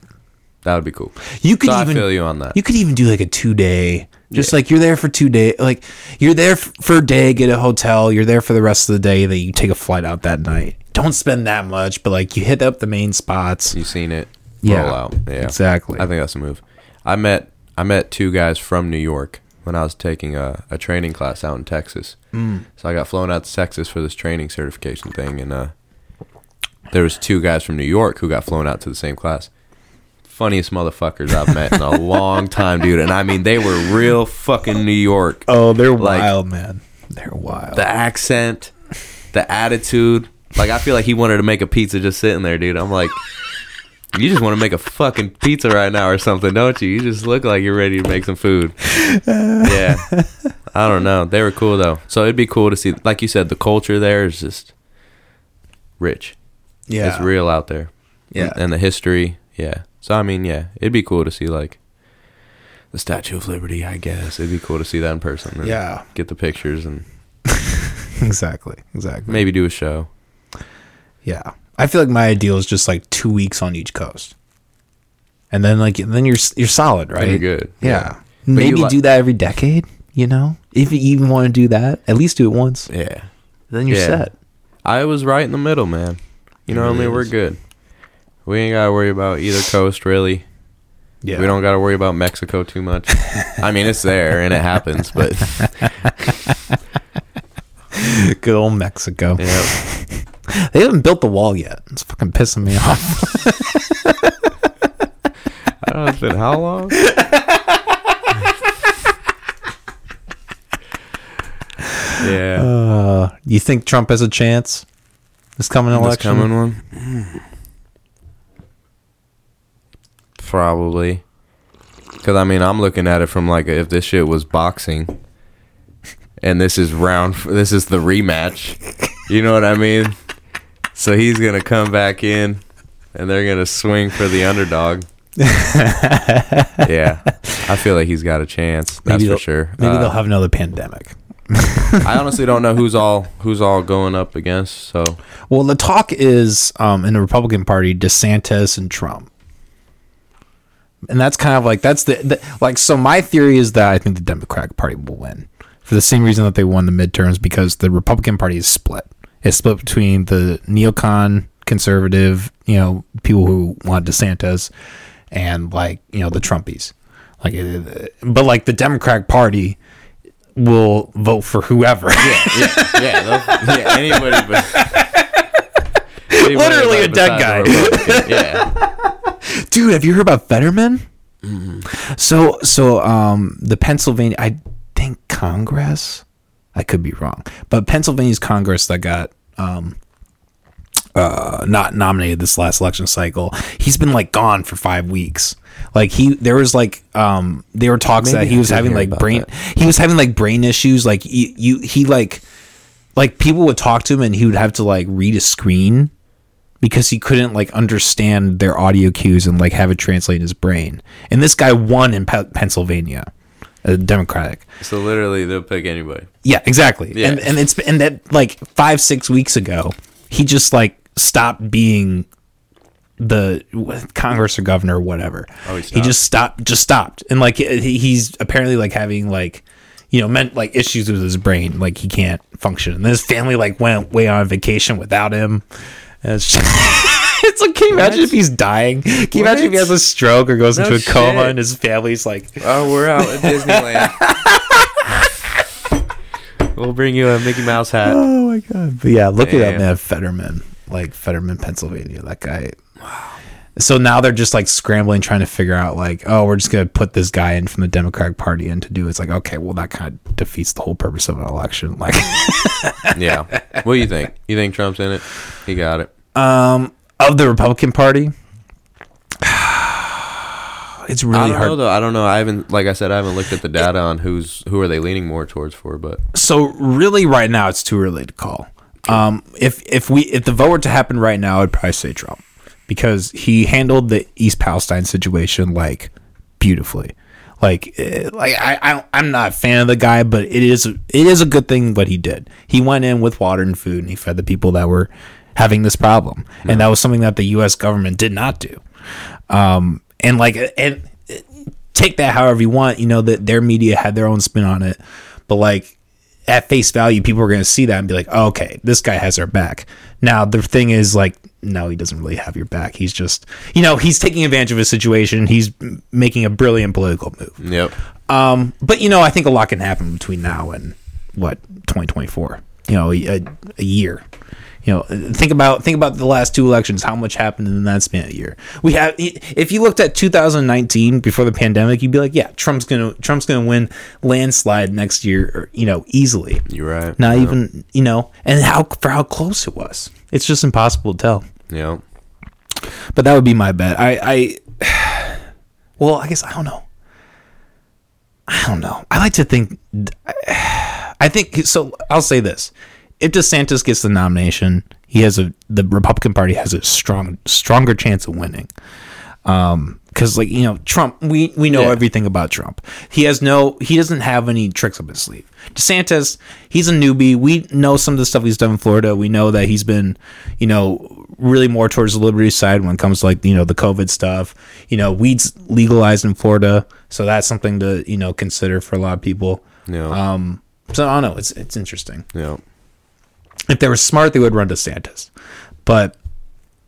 Speaker 3: that would be cool.
Speaker 2: You could
Speaker 3: So I
Speaker 2: even
Speaker 3: feel you on that.
Speaker 2: You could even do like a two day, just like you're there for two day, like you're there for a day, get a hotel, you're there for the rest of the day, then you take a flight out that night. Don't spend that much, but like you hit up the main spots.
Speaker 3: You seen it
Speaker 2: Yeah,
Speaker 3: roll out. Yeah,
Speaker 2: exactly.
Speaker 3: I think that's a move. I met I met two guys from New York when I was taking a, a training class out in Texas. Mm. So I got flown out to Texas for this training certification thing, and uh, there was two guys from New York who got flown out to the same class. Funniest motherfuckers I've met in a long time, dude. And I mean, they were real fucking New York.
Speaker 2: Oh, they're
Speaker 3: Like-
Speaker 2: wild, man. They're wild.
Speaker 3: The accent, the attitude. Like I feel like he wanted to make a pizza just sitting there, dude. I'm like, you just want to make a fucking pizza right now or something, don't you? You just look like you're ready to make some food. Yeah. I don't know. They were cool though. So it'd be cool to see like you said, the culture there is just rich.
Speaker 2: yeah,
Speaker 3: It's real out there.
Speaker 2: Yeah.
Speaker 3: And the history, yeah. So I mean, yeah, it'd be cool to see like the Statue of Liberty, I guess. It'd be cool to see that in person.
Speaker 2: Yeah.
Speaker 3: Get the pictures and
Speaker 2: exactly, exactly.
Speaker 3: maybe do a show.
Speaker 2: Yeah, I feel like my ideal is just like two weeks on each coast, and then like then you're you're solid, right?
Speaker 3: you're good.
Speaker 2: Yeah,
Speaker 3: Yeah.
Speaker 2: Maybe
Speaker 3: li-
Speaker 2: do that every decade. You know, if you even want to do that, at least do it once.
Speaker 3: Yeah.
Speaker 2: Then you're
Speaker 3: Yeah.
Speaker 2: set.
Speaker 3: I was right in the middle, man. You know, what I mean, we're good. We ain't gotta worry about either coast, really.
Speaker 2: Yeah,
Speaker 3: We don't gotta worry about Mexico too much. I mean, it's there and it happens, but
Speaker 2: Good old Mexico.
Speaker 3: yeah,
Speaker 2: They haven't built the wall yet. It's fucking pissing me off.
Speaker 3: I don't know. It's been how long? yeah,
Speaker 2: Uh, you think Trump has a chance this coming
Speaker 3: this
Speaker 2: election?
Speaker 3: coming one, probably. Because I mean, I'm looking at it from like if this shit was boxing, and this is round, this is the rematch. You know what I mean? So he's gonna come back in, and they're gonna swing for the underdog. yeah, I feel like he's got a chance. That's for sure.
Speaker 2: Maybe
Speaker 3: Uh,
Speaker 2: they'll have another pandemic.
Speaker 3: I honestly don't know who's all who's all going up against. So
Speaker 2: Well, the talk is um, in the Republican Party, DeSantis and Trump, and that's kind of like that's the, the like. So my theory is that I think the Democratic Party will win for the same reason that they won the midterms because the Republican Party is split. It's split between the neocon conservative, you know, people who want DeSantis, and like you know the Trumpies. Like, but like the Democratic Party will vote for whoever.
Speaker 3: yeah, yeah, they'll- yeah anybody but anybody
Speaker 2: Literally a dead
Speaker 3: guy. Yeah,
Speaker 2: dude have you heard about fetterman so so um the pennsylvania i think congress i could be wrong but pennsylvania's congress that got um uh not nominated this last election cycle he's been like gone for five weeks like he there was like um there were talks
Speaker 3: Maybe
Speaker 2: that he was having like brain
Speaker 3: that.
Speaker 2: he was having like brain issues like you, you he like like people would talk to him and he would have to like read a screen because he couldn't like understand their audio cues and like have it translate in his brain. And this guy won in Pe- Pennsylvania, Uh, Democratic.
Speaker 3: So literally, they'll pick anybody.
Speaker 2: Yeah, exactly.
Speaker 3: Yeah.
Speaker 2: And and it's and that like five six weeks ago, he just like stopped being the Congress or governor or whatever.
Speaker 3: Oh, he
Speaker 2: he just stopped, just stopped, and like he, he's apparently like having like you know meant like issues with his brain, like he can't function. And his family like went way on vacation without him. And it's just, it's like, can you imagine if he's dying? Can you imagine if he has a stroke or goes
Speaker 3: No
Speaker 2: into a coma and his family's like,
Speaker 3: Oh, we're out at Disneyland. we'll bring you a Mickey Mouse hat.
Speaker 2: Oh my god! But yeah, look at that
Speaker 3: Damn.
Speaker 2: man, Fetterman, like Fetterman, Pennsylvania. That guy. Wow. So now they're just like scrambling, trying to figure out like, oh, we're just gonna put this guy in from the Democratic Party in to do. It's like, okay, well, that kind of defeats the whole purpose of an election. Like,
Speaker 3: Yeah. What do you think? You think Trump's in it? He got it.
Speaker 2: um, of the Republican Party, it's
Speaker 3: I
Speaker 2: really
Speaker 3: don't
Speaker 2: hard.
Speaker 3: know though. I don't know. I haven't, like I said, I haven't looked at the data on who's who are they leaning more towards for. But
Speaker 2: so really right now it's too early to call. Um, if if we if the vote were to happen right now, I'd probably say Trump because he handled the East Palestine situation like beautifully. Like eh, like I, I I'm not a fan of the guy, but it is it is a good thing what he did. He went in with water and food and he fed the people that were having this problem, and that was something that the U.S. government did not do. Um, and like and take that however you want. You know that their media had their own spin on it, but like at face value, people are going to see that and be like, oh, "Okay, this guy has our back." Now the thing is, like, no, he doesn't really have your back. He's just, you know, he's taking advantage of his situation. He's making a brilliant political move.
Speaker 3: yep.
Speaker 2: Um, but you know, I think a lot can happen between now and what 2024. You know, a, a year. You know, think about think about the last two elections. How much happened in that span of a year? We have. If you looked at 2019 before the pandemic, you'd be like, yeah, Trump's gonna Trump's gonna win landslide next year. Or, you know, easily.
Speaker 3: You're right.
Speaker 2: Not
Speaker 3: Yeah.
Speaker 2: even you know, and how for how close it was. It's just impossible to tell.
Speaker 3: Yep.
Speaker 2: But that would be my bet. I, I, well, I guess I don't know. I don't know. I like to think. I think so. I'll say this: if DeSantis gets the nomination, he has a the Republican Party has a strong, stronger chance of winning. Um, because like you know, Trump, we we know
Speaker 3: Yeah.
Speaker 2: everything about Trump. He has no, he doesn't have any tricks up his sleeve. DeSantis, he's a newbie. We know some of the stuff he's done in Florida. We know that he's been, you know, really more towards the liberty side when it comes to like you know the COVID stuff. You know, weeds legalized in Florida, so that's something to you know consider for a lot of people.
Speaker 3: Yeah.
Speaker 2: Um, so I don't know. It's it's interesting.
Speaker 3: Yep.
Speaker 2: If they were smart, they would run DeSantis, but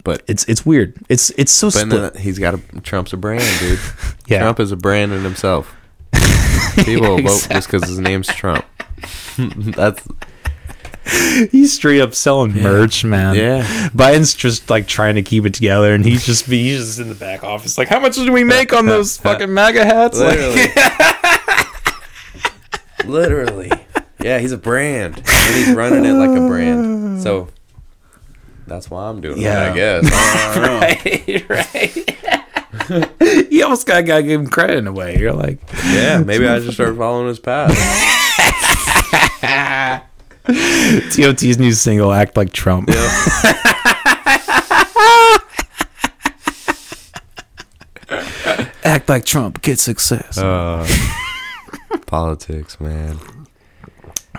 Speaker 3: But
Speaker 2: it's it's weird. It's it's so
Speaker 3: but
Speaker 2: split.
Speaker 3: then he's got a Trump's a brand, dude.
Speaker 2: Yeah.
Speaker 3: Trump is a brand in himself. People will vote just because his name's Trump. That's
Speaker 2: He's straight up selling merch, man.
Speaker 3: Yeah.
Speaker 2: Biden's just like trying to keep it together, and he's just he's just in the back office, like, how much do we make on those fucking MAGA hats? Like,
Speaker 3: literally. Yeah, he's a brand, and he's running it like a brand. So that's why I'm doing
Speaker 2: Yeah.
Speaker 3: it. I guess.
Speaker 2: Right, right. you almost gotta, gotta give him credit in a way. You're like,
Speaker 3: Yeah, maybe I should start following his path.
Speaker 2: TOT's new single, "Act Like Trump." Act like Trump, get success.
Speaker 3: Uh, politics, man.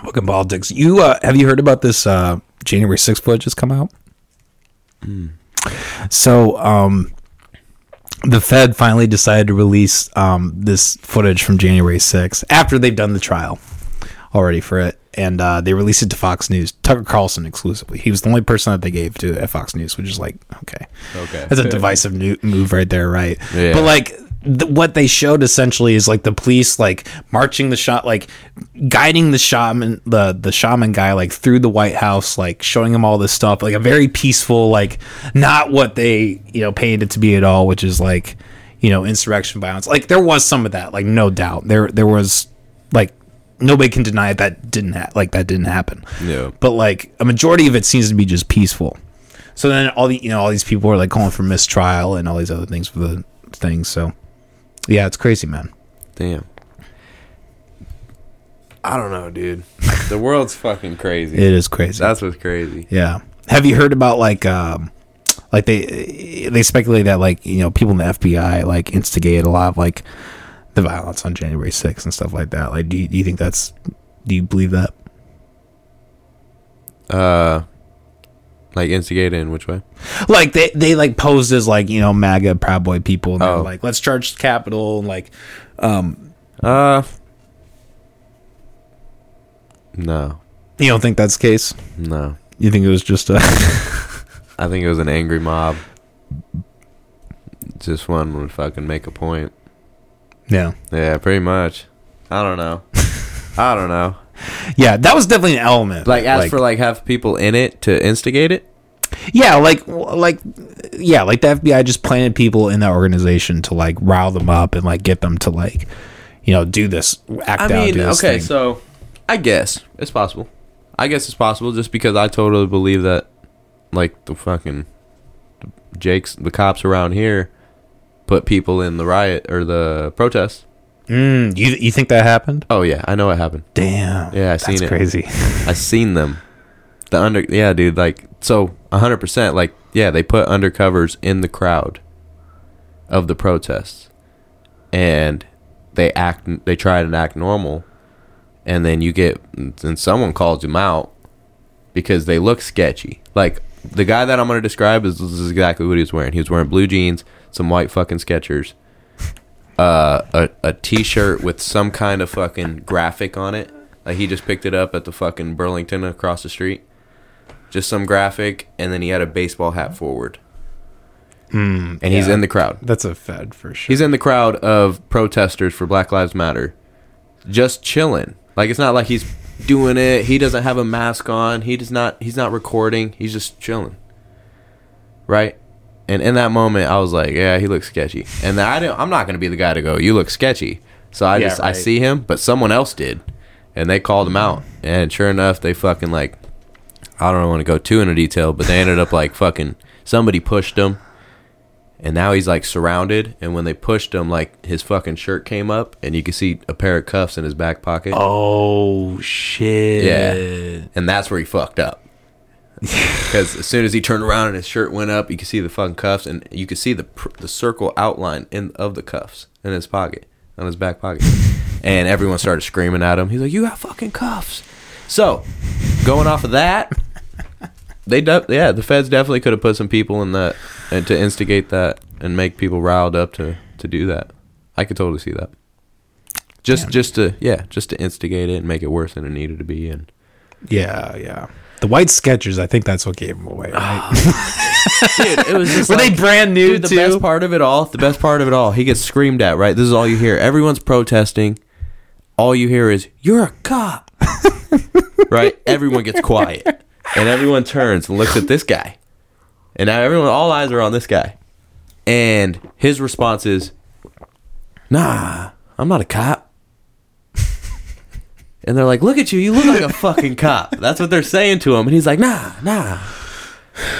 Speaker 2: Fucking politics. You uh, have you heard about this uh, January 6th footage that's come out? So, um, the Fed finally decided to release um, this footage from January 6th after they've done the trial already for it, and uh, they released it to Fox News. Tucker Carlson exclusively. He was the only person that they gave to at Fox News, which is like okay,
Speaker 3: Okay.
Speaker 2: that's a divisive new move right there, right?
Speaker 3: Yeah.
Speaker 2: But like th- what they showed essentially is like the police like marching the shot, like guiding the shaman, the the shaman guy like through the White House, like showing him all this stuff, like a very peaceful, like not what they you know painted it to be at all, which is like you know insurrection violence. Like there was some of that, like no doubt. There there was like nobody can deny that didn't ha- like that didn't happen
Speaker 3: Yeah.
Speaker 2: but like a majority of it seems to be just peaceful. So then all the you know all these people are like calling for mistrial and all these other things for the things. So yeah, it's crazy, man.
Speaker 3: Damn. I don't know, dude. The world's fucking crazy.
Speaker 2: It is crazy.
Speaker 3: That's what's crazy.
Speaker 2: yeah. Have you heard about like um Like they they speculate that like you know people in the FBI like instigate a lot of like the violence on January 6th and stuff like that. Like, do you, do you think that's do you believe that?
Speaker 3: Uh, like instigated in which way?
Speaker 2: Like they they like posed as like you know MAGA Proud Boy people and they're
Speaker 3: Oh.
Speaker 2: like let's charge the Capitol and like um
Speaker 3: Uh, no,
Speaker 2: you don't think that's the case?
Speaker 3: no.
Speaker 2: You think it was just a
Speaker 3: I think it was an angry mob. Just one would fucking make a point.
Speaker 2: yeah
Speaker 3: Yeah, pretty much. I don't know. I don't know.
Speaker 2: Yeah that was definitely an element
Speaker 3: Like, as for like have people in it to instigate it.
Speaker 2: yeah like like yeah like the FBI just planted people in that organization to like rile them up and like get them to like you know do this act
Speaker 3: I
Speaker 2: out
Speaker 3: mean, okay,
Speaker 2: thing.
Speaker 3: so I guess it's possible. I guess it's possible just because I totally believe that, like the fucking Jake's, the cops around here, put people in the riot or the protest.
Speaker 2: Mm, you you think that happened?
Speaker 3: Oh yeah, I know it happened.
Speaker 2: Damn.
Speaker 3: Yeah, I
Speaker 2: that's
Speaker 3: seen it.
Speaker 2: crazy.
Speaker 3: I seen them. The under yeah, dude. Like so, hundred percent. Like yeah, they put undercovers in the crowd of the protests, and they act. They try to act normal, and then you get and someone calls them out because they look sketchy. Like the guy that I'm gonna describe is, this is exactly what he was wearing. He was wearing blue jeans, some white fucking Skechers, uh, a a t-shirt with some kind of fucking graphic on it. Like he just picked it up at the fucking Burlington across the street. Just some graphic, and then he had a baseball hat forward, and he's in the crowd.
Speaker 2: That's a fed for sure.
Speaker 3: He's in the crowd of protesters for Black Lives Matter, just chilling. Like it's not like he's doing it. He doesn't have a mask on. He does not. He's not recording. He's just chilling. Right. And in that moment, I was like, "Yeah, he looks sketchy." And I didn't, I'm not going to be the guy to go, "You look sketchy." So I
Speaker 2: Yeah,
Speaker 3: just I see him, but someone else did, and they called him out. And sure enough, they fucking like, I don't want to go too into detail, but they ended up like fucking somebody pushed him, and now he's like surrounded. And when they pushed him, like his fucking shirt came up, and you could see a pair of cuffs in his back pocket.
Speaker 2: oh shit.
Speaker 3: Yeah. and that's where he fucked up. Because as soon as he turned around and his shirt went up, you could see the fucking cuffs, and you could see the pr- the circle outline in of the cuffs in his pocket, on his back pocket, and everyone started screaming at him. He's like, "You got fucking cuffs!" So, going off of that, they de- yeah, the feds definitely could have put some people in that and to instigate that and make people riled up to to do that. I could totally see that. Just just to yeah, just to instigate it and make it worse than it needed to be and.
Speaker 2: Yeah, yeah. The white Skechers, I think that's what gave him away. Right?
Speaker 3: Ah, dude, it was just
Speaker 2: Were
Speaker 3: like-
Speaker 2: they brand new
Speaker 3: dude, the
Speaker 2: too?
Speaker 3: best part of it all, the best part of it all, he gets screamed at, right? This is all you hear. Everyone's protesting. All you hear is, You're a cop. right? Everyone gets quiet. And everyone turns and looks at this guy. And now everyone all eyes are on this guy. And his response is, Nah, I'm not a cop. And they're like, Look at you, you look like a fucking cop. That's what they're saying to him. And he's like, Nah, nah.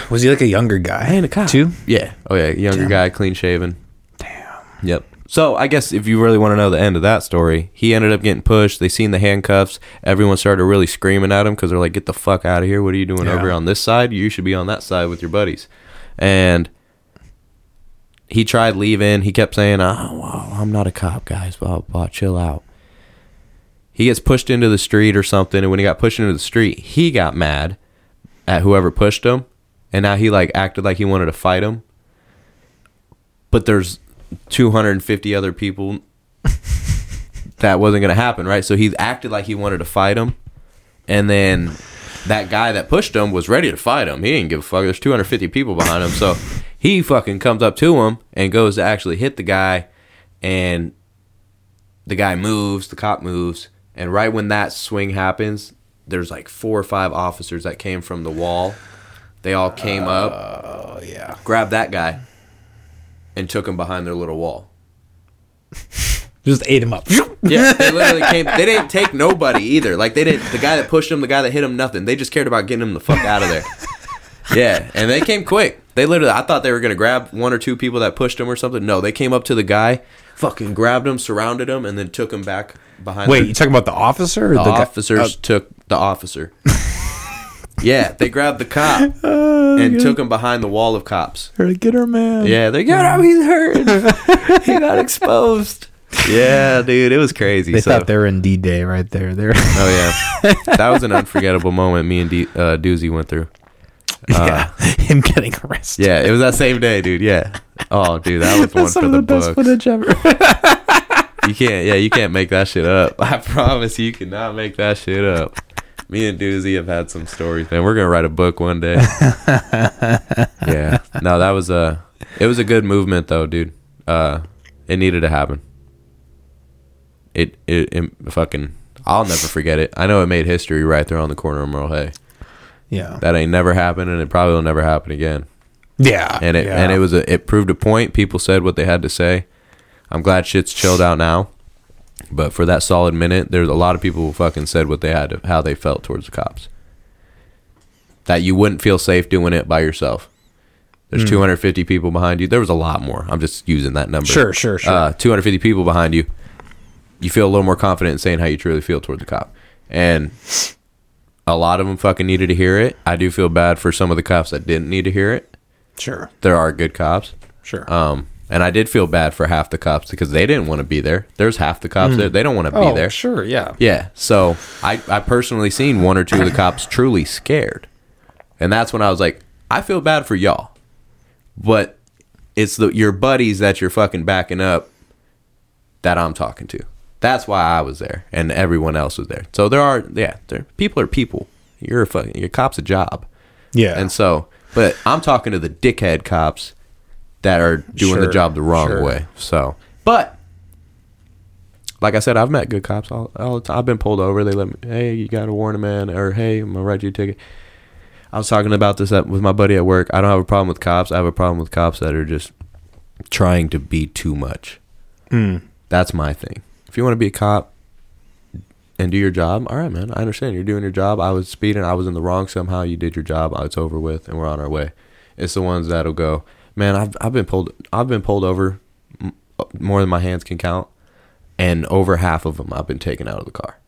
Speaker 2: Was he like a younger guy?
Speaker 3: I ain't a cop.
Speaker 2: Too?
Speaker 3: Yeah. Oh yeah, younger
Speaker 2: Damn.
Speaker 3: guy, clean shaven.
Speaker 2: Damn.
Speaker 3: Yep. So I guess if you really want to know the end of that story, he ended up getting pushed. They seen the handcuffs. Everyone started really screaming at him because they're like, "Get the fuck out of here! What are you doing
Speaker 2: Yeah.
Speaker 3: over on this side? You should be on that side with your buddies." And he tried leaving. He kept saying, "Oh, well, I'm not a cop, guys. Blah blah. Chill out." He gets pushed into the street or something, and when he got pushed into the street, he got mad at whoever pushed him, and now he like acted like he wanted to fight him. But there's 250 other people that wasn't going to happen, right? So he acted like he wanted to fight him. And then that guy that pushed him was ready to fight him. He didn't give a fuck. There's 250 people behind him. So he fucking comes up to him and goes to actually hit the guy. And the guy moves, the cop moves. And right when that swing happens, there's like four or five officers that came from the wall. They all came oh, up
Speaker 2: Oh yeah.
Speaker 3: grabbed that guy and took him behind their little wall.
Speaker 2: Just ate him up.
Speaker 3: Yeah, they literally came. They didn't take nobody either. Like they didn't. The guy that pushed him, the guy that hit him, nothing. They just cared about getting him the fuck out of there. Yeah, and they came quick. They literally. I thought they were gonna grab one or two people that pushed him or something. No, they came up to the guy, fucking grabbed him, surrounded him, and then took him back behind.
Speaker 2: Wait,
Speaker 3: their-
Speaker 2: you talking about the officer or
Speaker 3: the,
Speaker 2: the, guy-
Speaker 3: officers took the officer. Yeah, they grabbed the cop
Speaker 2: Oh,
Speaker 3: and took him behind the wall of cops.
Speaker 2: Her to get her man.
Speaker 3: Yeah, they got him. He's hurt. he got exposed. Yeah, dude, it was crazy.
Speaker 2: They
Speaker 3: so,
Speaker 2: thought they were in D Day right there. They're
Speaker 3: oh yeah, that was an unforgettable moment me and D, uh, Doozy went through.
Speaker 2: yeah, him getting arrested.
Speaker 3: Yeah, it was that same day, dude. Yeah. Oh, dude, that was one
Speaker 2: That's some
Speaker 3: for
Speaker 2: of
Speaker 3: the,
Speaker 2: the best
Speaker 3: books.
Speaker 2: footage ever.
Speaker 3: You can't. Yeah, you can't make that shit up. I promise you cannot make that shit up. Me and Doozy have had some stories, man. We're gonna write a book one day. yeah. No, that was a. It was a good movement, though, dude. Uh, it needed to happen. It it, it fucking. I'll never forget it. I know it made history right there on the corner of Merle Hay.
Speaker 2: yeah,
Speaker 3: That ain't never happened, and it probably will never happen again.
Speaker 2: Yeah,
Speaker 3: and it
Speaker 2: yeah.
Speaker 3: and it was a it proved a point. People said what they had to say. I'm glad shit's chilled out now. But for that solid minute, there's a lot of people who fucking said what they had to, how they felt towards the cops. That you wouldn't feel safe doing it by yourself. There's 250 people behind you. There was a lot more. I'm just using that number.
Speaker 2: Sure, sure, sure.
Speaker 3: Uh, 250 people behind you. You feel a little more confident in saying how you truly feel toward the cop. And a lot of them fucking needed to hear it. I do feel bad for some of the cops that didn't need to hear it.
Speaker 2: Sure,
Speaker 3: There are good cops.
Speaker 2: sure.
Speaker 3: Um, and I did feel bad for half the cops because they didn't want to be there. There's half the cops there. They don't want to be
Speaker 2: oh,
Speaker 3: there.
Speaker 2: sure, yeah.
Speaker 3: Yeah. So I, I personally seen one or two of the cops truly scared. And that's when I was like, I feel bad for y'all. But it's the your buddies that you're fucking backing up that I'm talking to. That's why I was there and everyone else was there. So there are yeah, there people are people. You're a fucking your cop's a job.
Speaker 2: Yeah,
Speaker 3: And so, but I'm talking to the dickhead cops that are doing the job the wrong
Speaker 2: sure.
Speaker 3: way. So, but like I said, I've met good cops all, all the time. I've been pulled over. They let me, hey, you got to warn a man, or hey, I'm gonna write you a ticket. I was talking about this at, with my buddy at work. I don't have a problem with cops. I have a problem with cops that are just trying to be too much.
Speaker 2: Mm.
Speaker 3: That's my thing. If you want to be a cop and do your job, all right, man. I understand you're doing your job. I was speeding. I was in the wrong somehow. You did your job. Uh, it's over with, and we're on our way. It's the ones that'll go, man. I've I've been pulled. I've been pulled over uh, more than my hands can count, and over half of them I've been taken out of the car.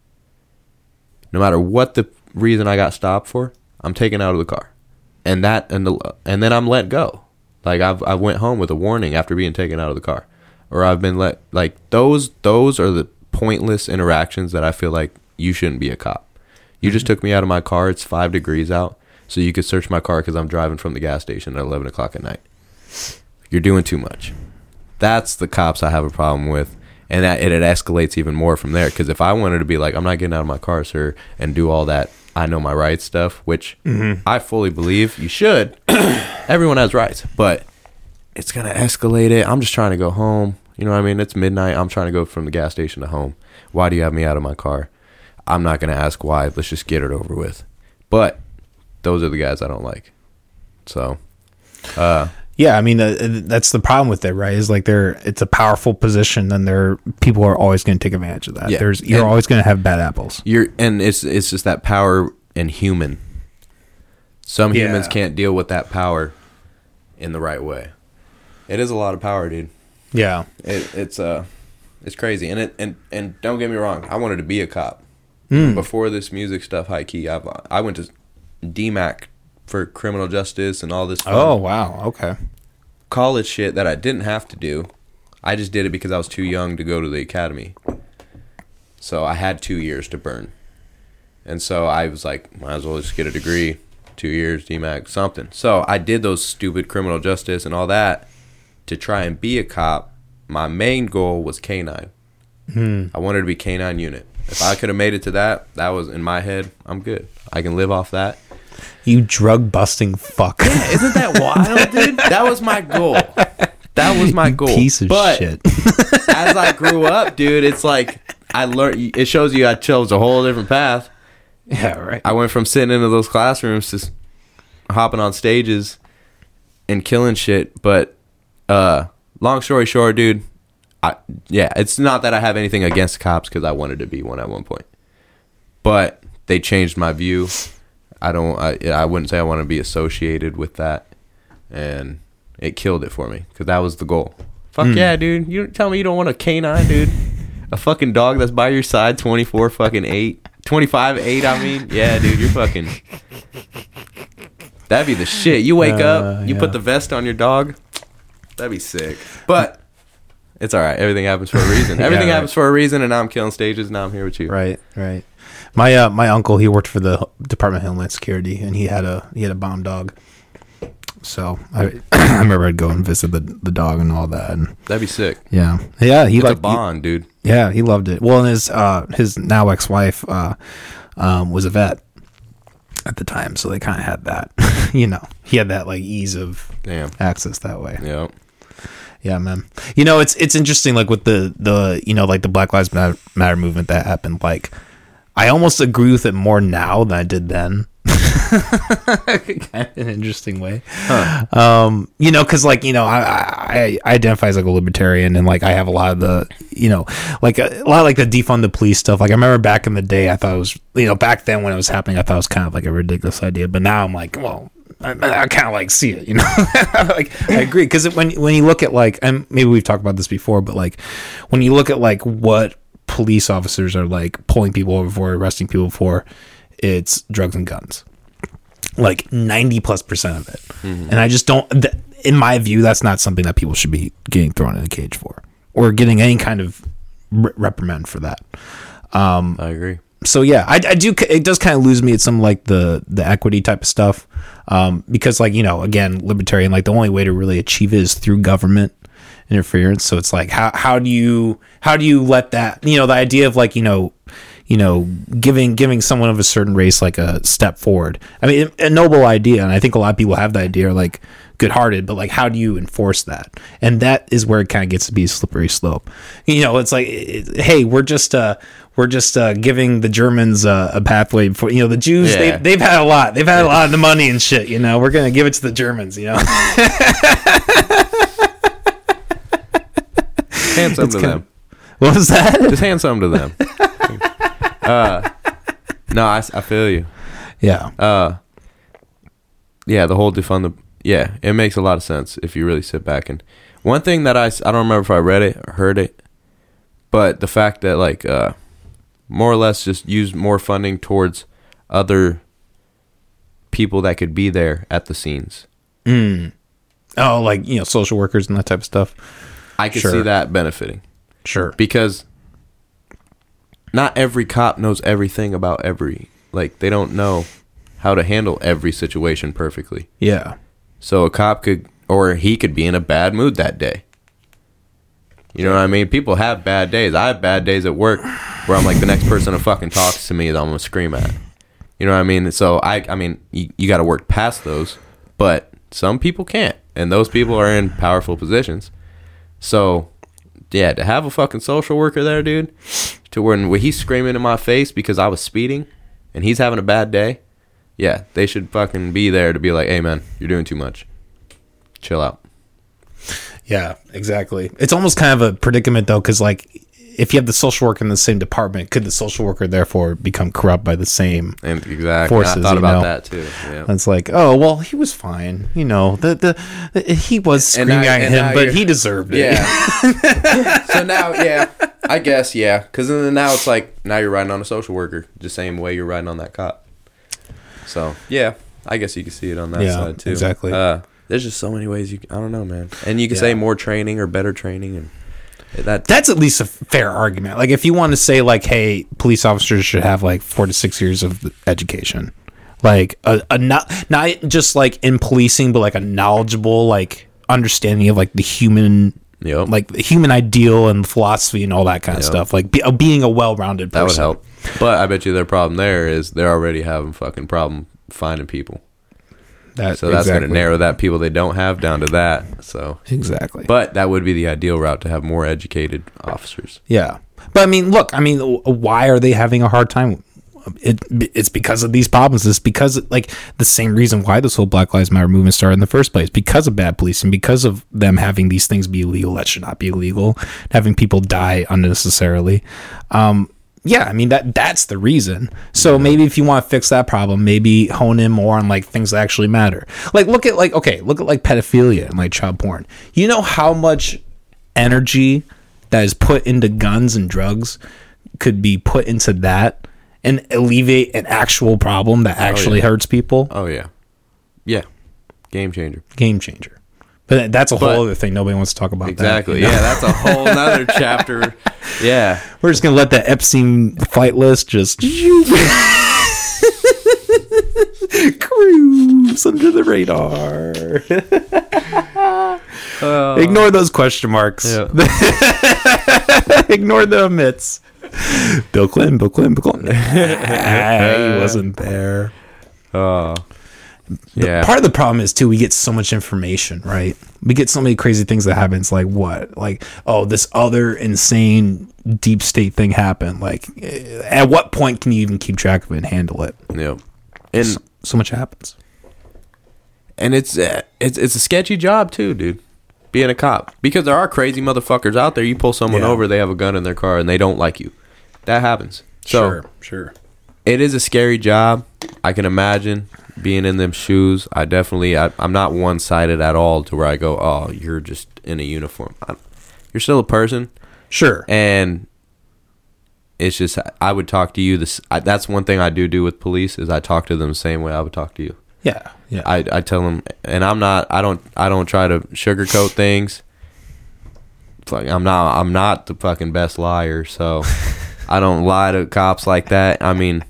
Speaker 3: No matter what the reason I got stopped for, I'm taken out of the car, and that and the and then I'm let go. Like I've I went home with a warning after being taken out of the car, or I've been let like those those are the pointless interactions that I feel like you shouldn't be a cop. You just mm-hmm. took me out of my car. It's five degrees out, so you could search my car because I'm driving from the gas station at eleven o'clock at night. You're doing too much. That's the cops I have a problem with, and that and it escalates even more from there. Because if I wanted to be like, I'm not getting out of my car, sir, and do all that, I know my rights stuff, which mm-hmm. I fully believe you should. Everyone has rights, but it's gonna escalate it. I'm just trying to go home. You know what I mean? It's midnight. I'm trying to go from the gas station to home. Why do you have me out of my car? I'm not gonna ask why. Let's just get it over with. But those are the guys I don't like. So, uh,
Speaker 2: Yeah, I mean uh, that's the problem with it, right? Is like they're it's a powerful position, and there people are always going to take advantage of that.
Speaker 3: Yeah.
Speaker 2: There's you're
Speaker 3: And-
Speaker 2: always going to have bad apples.
Speaker 3: you're and it's it's just that power in human. Some humans
Speaker 2: Yeah.
Speaker 3: can't deal with that power in the right way. It is a lot of power, dude.
Speaker 2: Yeah,
Speaker 3: It, it's uh, it's crazy, and it and and don't get me wrong, I wanted to be a cop
Speaker 2: Hmm.
Speaker 3: before this music stuff. High key, I've I went to DMACC for criminal justice and all this. Fun
Speaker 2: Oh wow. Okay.
Speaker 3: college shit that I didn't have to do. I just did it because I was too young to go to the academy. So I had two years to burn. And so I was like, might as well just get a degree. Two years, DMACC, something. So I did those stupid criminal justice and all that to try and be a cop. My main goal was K9. Hmm. I wanted to be K9 unit. If I could have made it to that, that was in my head, I'm good. I can live off that.
Speaker 2: You drug busting fuck.
Speaker 3: Isn't that wild, dude? That was my goal. That was my goal.
Speaker 2: Piece of
Speaker 3: but
Speaker 2: shit.
Speaker 3: as I grew up, dude, it's like I learned. It shows you I chose a whole different path.
Speaker 2: yeah. Right.
Speaker 3: I went from sitting into those classrooms to hopping on stages and killing shit. But uh, long story short, dude, I yeah, it's not that I have anything against cops because I wanted to be one at one point, but they changed my view. I don't. I, I wouldn't say I want to be associated with that, and it killed it for me because that was the goal. Fuck yeah, dude! You tell me you don't want a canine, dude. A fucking dog that's by your side, twenty four fucking eight, 25 8, I mean, yeah, dude, you're fucking. That'd be the shit. You wake
Speaker 2: Uh,
Speaker 3: up, you
Speaker 2: yeah.
Speaker 3: put the vest on your dog. That'd be sick. But it's all right. Everything happens for a reason. Everything
Speaker 2: right.
Speaker 3: happens for a reason, and now I'm killing stages. Now I'm here with you.
Speaker 2: Right, right. My uh, my uncle he worked for the Department of Homeland Security, and he had a he had a bomb dog. So I I remember I'd go and visit the the dog and all that, and
Speaker 3: That'd be sick.
Speaker 2: yeah, yeah, he
Speaker 3: It's a
Speaker 2: liked
Speaker 3: bond, dude.
Speaker 2: Yeah, he loved it. Well, and his uh, his now ex wife uh, um, was a vet at the time, so they kind of had that. you know, he had that like ease of
Speaker 3: Damn.
Speaker 2: access that way.
Speaker 3: Yeah.
Speaker 2: Yeah, man. You know, it's it's interesting, like with the the you know like the Black Lives Matter, Matter movement that happened. Like, I almost agree with it more now than I did then. kind of an interesting way. Um, you know, because like you know, I, I I identify as like a libertarian, and like I have a lot of the you know, like a, a lot of like the defund the police stuff. Like I remember back in the day, I thought it was you know back then when it was happening, I thought it was kind of like a ridiculous idea. But now I'm like, well, I, I kind of like see it, you know. like I agree because when when you look at like, and maybe we've talked about this before, but like when you look at like what police officers are like pulling people over for, arresting people for, it's drugs and guns, like ninety plus percent of it. Mm-hmm. And I just don't. Th- in my view, that's not something that people should be getting thrown in a cage for, or getting any kind of re- reprimand for that um,
Speaker 3: I agree.
Speaker 2: so yeah, I, I do. It does kind of lose me at some like the the equity type of stuff, um, because like you know, again, libertarian, like the only way to really achieve it is through government interference. So it's like how how do you how do you let that you know the idea of like you know you know giving giving someone of a certain race like a step forward. I mean, a noble idea, and I think a lot of people have that idea like good hearted, but like how do you enforce that? And that is where it kind of gets to be a slippery slope. You know, it's like hey, we're just uh we're just uh, giving the Germans uh, a pathway for you know the Jews.
Speaker 3: Yeah.
Speaker 2: They they've had a lot. They've had a lot of the money and shit. You know, we're gonna give it to the Germans. You know,
Speaker 3: Hand some to
Speaker 2: kinda-
Speaker 3: them.
Speaker 2: what was that?
Speaker 3: Just hand some to them. uh, no, I, I feel you.
Speaker 2: Yeah,
Speaker 3: Uh, yeah, the whole defund the yeah, it makes a lot of sense if you really sit back and one thing that I I don't remember if I read it or heard it, but the fact that like uh, more or less just use more funding towards other people that could be there at the scenes. Mm.
Speaker 2: oh, like you know, social workers and that type of stuff.
Speaker 3: I could
Speaker 2: Sure.
Speaker 3: see that benefiting
Speaker 2: Sure.
Speaker 3: because not every cop knows everything about every like they don't know how to handle every situation perfectly.
Speaker 2: Yeah.
Speaker 3: So a cop could, or he could be in a bad mood that day. You know what I mean? People have bad days. I have bad days at work where I'm like, the next person who fucking talks to me, that I'm gonna scream at. You know what I mean? So I, I mean, you, you got to work past those, but some people can't, and those people are in powerful positions. So, yeah, to have a fucking social worker there, dude, to when when he's screaming in my face because I was speeding, and he's having a bad day, yeah, they should fucking be there to be like, hey man, you're doing too much. Chill out.
Speaker 2: Yeah, exactly. It's almost kind of a predicament though, because like if you have the social worker in the same department, could the social worker therefore become corrupt by the same?
Speaker 3: And exactly,
Speaker 2: Forces,
Speaker 3: I thought about
Speaker 2: know.
Speaker 3: that too. Yeah.
Speaker 2: It's like, oh well, he was fine. You know, the the, the he was screaming
Speaker 3: now-
Speaker 2: at him, but he deserved it.
Speaker 3: Yeah. so now, yeah, I guess, yeah, because then now it's like now you're riding on a social worker, the same way you're riding on that cop. So yeah, I guess you can see it on that
Speaker 2: Yeah,
Speaker 3: side too.
Speaker 2: exactly.
Speaker 3: Uh, there's just so many ways you. I don't know, man. And you can say more training or better training, and that
Speaker 2: that's at least a fair argument. Like if you want to say like, hey, police officers should have like four to six years of education, like a, a not not just like in policing, but like a knowledgeable like understanding of like the human.
Speaker 3: Yep.
Speaker 2: Like the human ideal and philosophy and all that kind of
Speaker 3: Yep.
Speaker 2: stuff, like be, uh, being a well-rounded
Speaker 3: that
Speaker 2: person.
Speaker 3: would help. But I bet you their problem there is they're already having fucking problem finding people.
Speaker 2: That,
Speaker 3: So that's going to narrow that people they don't have down to that. So,
Speaker 2: exactly.
Speaker 3: but that would be the ideal route to have more educated officers.
Speaker 2: Yeah, but I mean, look, I mean, why are they having a hard time? It it's because of these problems. It's because like the same reason why this whole Black Lives Matter movement started in the first place. Because of bad policing, because of them having these things be illegal that should not be illegal, having people die unnecessarily. Um, yeah, I mean that that's the reason. So maybe if you want to fix that problem, maybe hone in more on like things that actually matter. Like look at like okay, look at like pedophilia and like child porn. You know how much energy that is put into guns and drugs could be put into that and alleviate an actual problem that oh, actually
Speaker 3: yeah.
Speaker 2: hurts people,
Speaker 3: Oh yeah, yeah, game changer.
Speaker 2: game changer. But that's a
Speaker 3: But-
Speaker 2: whole other thing. Nobody wants to talk about
Speaker 3: Exactly.
Speaker 2: that. you know?
Speaker 3: Yeah, that's a whole other chapter. Yeah.
Speaker 2: We're just gonna let that Epstein flight list just cruise under the radar. Uh, Ignore those question marks.
Speaker 3: Yeah.
Speaker 2: Ignore the omits. Bill Clinton, Bill Clinton, Bill Clinton. He wasn't there.
Speaker 3: Oh. Yeah.
Speaker 2: Part of the problem is too we get so much information, right? We get so many crazy things that happen. It's like what? Like, oh, this other insane deep state thing happened. Like, eh, at what point can you even keep track of it and handle it?
Speaker 3: yeah. And
Speaker 2: So, so much happens.
Speaker 3: and it's uh, it's it's a sketchy job too, dude. Being a cop because there are crazy motherfuckers out there. You pull someone
Speaker 2: Yeah.
Speaker 3: over, they have a gun in their car, and they don't like you. That happens. So
Speaker 2: sure.
Speaker 3: it is a scary job. I can imagine being in them shoes. I definitely, I, I'm not one sided at all to where I go, oh, you're just in a uniform. i you're still a person,
Speaker 2: Sure.
Speaker 3: and it's just I would talk to you. This I, that's one thing I do do with police is I talk to them the same way I would talk to you.
Speaker 2: Yeah. Yeah.
Speaker 3: I, I tell them, and I'm not. I don't. I don't try to sugarcoat things. It's like I'm not. I'm not the fucking best liar, so I don't lie to cops like that. I mean,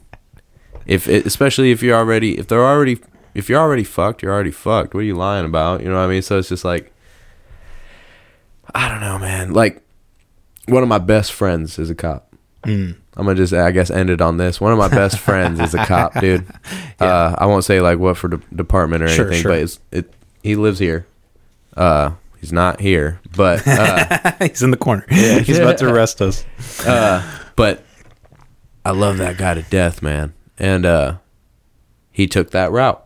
Speaker 3: if especially if you're already if they're already if you're already fucked, you're already fucked. What are you lying about? You know what I mean? So it's just like I don't know, man. Like one of my best friends is a cop.
Speaker 2: Mm.
Speaker 3: I'm gonna just, I guess, end it on this. One of my best friends is a cop, dude. Uh, I won't say like what for de- department or
Speaker 2: Sure,
Speaker 3: anything,
Speaker 2: sure.
Speaker 3: but it's it. He lives here. Uh, he's not here, but uh,
Speaker 2: He's in the corner. He's about to arrest us.
Speaker 3: uh, but I love that guy to death, man. And uh, he took that route,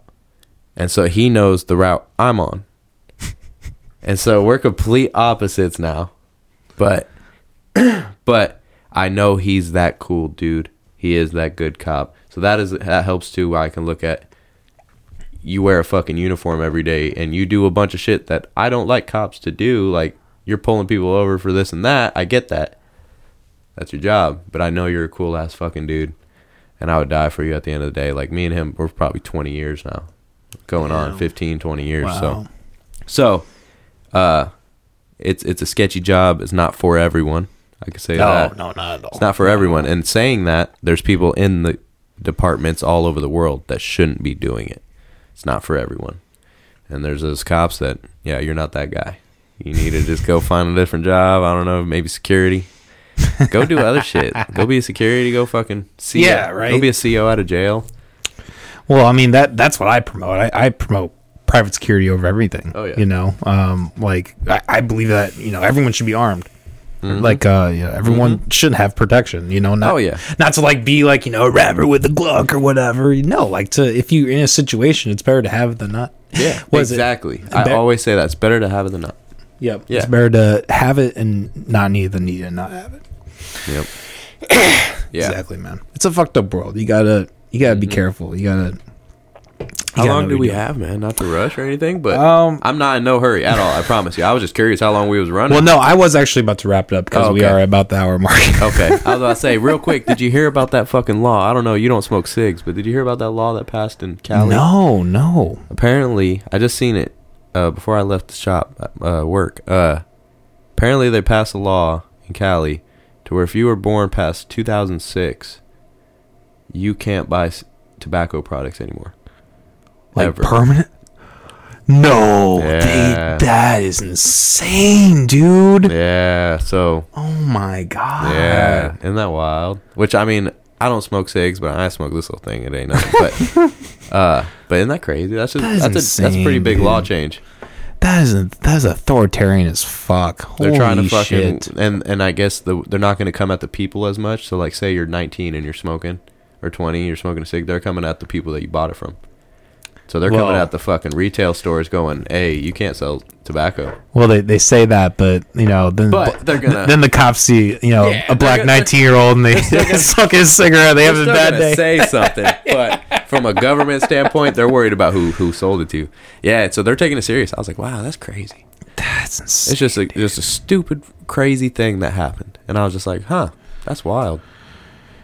Speaker 3: and so he knows the route I'm on, and so we're complete opposites now. But but I know he's that cool dude. He is that good cop. So that is that helps too. I can look at you wear a fucking uniform every day and you do a bunch of shit that I don't like cops to do. Like you're pulling people over for this and that. I get that. That's your job. But I know you're a cool ass fucking dude. And I would die for you at the end of the day. Like me and him, we're probably 20 years now. Going on
Speaker 2: Yeah.
Speaker 3: 15, 20 years.
Speaker 2: Wow.
Speaker 3: So so uh it's it's a sketchy job. It's not for everyone. I could say
Speaker 2: No,
Speaker 3: that.
Speaker 2: no, not at all.
Speaker 3: It's not for everyone. And saying that, there's people in the departments all over the world that shouldn't be doing it. It's not for everyone. And there's those cops that, yeah, you're not that guy. You need to just go find a different job. I don't know, maybe security. Go do other shit. Go be a security. Go fucking CO.
Speaker 2: Yeah, right.
Speaker 3: Go be a CEO out of jail.
Speaker 2: Well, I mean that that's what I promote. I, I promote private security over everything.
Speaker 3: Oh, yeah.
Speaker 2: You know, um, like I, I believe that you know everyone should be armed.
Speaker 3: Mhm.
Speaker 2: Like uh, yeah, everyone should have protection. You know, not,
Speaker 3: Oh, yeah.
Speaker 2: not to like be like you know a rapper with a Glock or whatever. No, like to if you're in a situation, it's better to have it than not.
Speaker 3: Yeah,
Speaker 2: it?
Speaker 3: exactly. I
Speaker 2: Be-
Speaker 3: always say that. It's better to have it than not.
Speaker 2: Yep.
Speaker 3: Yeah.
Speaker 2: It's better to have it and not need it than need and not have it.
Speaker 3: Yep. yeah.
Speaker 2: Exactly, man. It's a fucked up world. You gotta you gotta be careful. You gotta. you
Speaker 3: How
Speaker 2: gotta
Speaker 3: long do we
Speaker 2: doing.
Speaker 3: have, man? Not to rush or anything, but
Speaker 2: Um,
Speaker 3: I'm not in no hurry at all. I promise you. I was just curious how long we was running.
Speaker 2: Well, no, I was actually about to wrap it up because
Speaker 3: Oh,
Speaker 2: we are about the hour mark.
Speaker 3: Okay. I was about to say, real quick, did you hear about that fucking law? I don't know, you don't smoke cigs, but did you hear about that law that passed in Cali?
Speaker 2: No, no.
Speaker 3: Apparently, I just seen it uh, before I left the shop, uh, work. Uh, apparently, they passed a law in Cali to where if you were born past 2006, you can't buy s- tobacco products anymore.
Speaker 2: Like
Speaker 3: Ever.
Speaker 2: permanent? No,
Speaker 3: Yeah.
Speaker 2: they, that is insane, dude.
Speaker 3: Yeah, so,
Speaker 2: Oh my god.
Speaker 3: yeah. Isn't that wild? Which, I mean, I don't smoke cigs, but I smoke this little thing. It ain't nothing. But, uh, but isn't that crazy? That's just,
Speaker 2: That is
Speaker 3: that's, a, that's a pretty
Speaker 2: insane,
Speaker 3: big law
Speaker 2: dude.
Speaker 3: change.
Speaker 2: That is that is authoritarian as fuck.
Speaker 3: They're trying to
Speaker 2: Holy
Speaker 3: fucking
Speaker 2: shit.
Speaker 3: and and I guess the they're not going to come at the people as much. So like, say you're 19 and you're smoking, or 20, you're smoking a cig. They're coming at the people that you bought it from. So they're coming
Speaker 2: Well-
Speaker 3: at the fucking retail stores, going, "Hey, you can't sell tobacco."
Speaker 2: Well, they, they say that, but you know, then
Speaker 3: But they're gonna-
Speaker 2: then the cops see you know
Speaker 3: Yeah,
Speaker 2: a black
Speaker 3: gonna-
Speaker 2: nineteen year old and they suck his cigarette. They have a
Speaker 3: They're still
Speaker 2: bad
Speaker 3: gonna
Speaker 2: day.
Speaker 3: say something, but from a government standpoint, they're worried about who who sold it to. Yeah, so they're taking it serious. I was like, "Wow, that's crazy."
Speaker 2: That's insane.
Speaker 3: It's just a just a stupid, crazy thing that happened, and I was just like, "Huh, that's wild."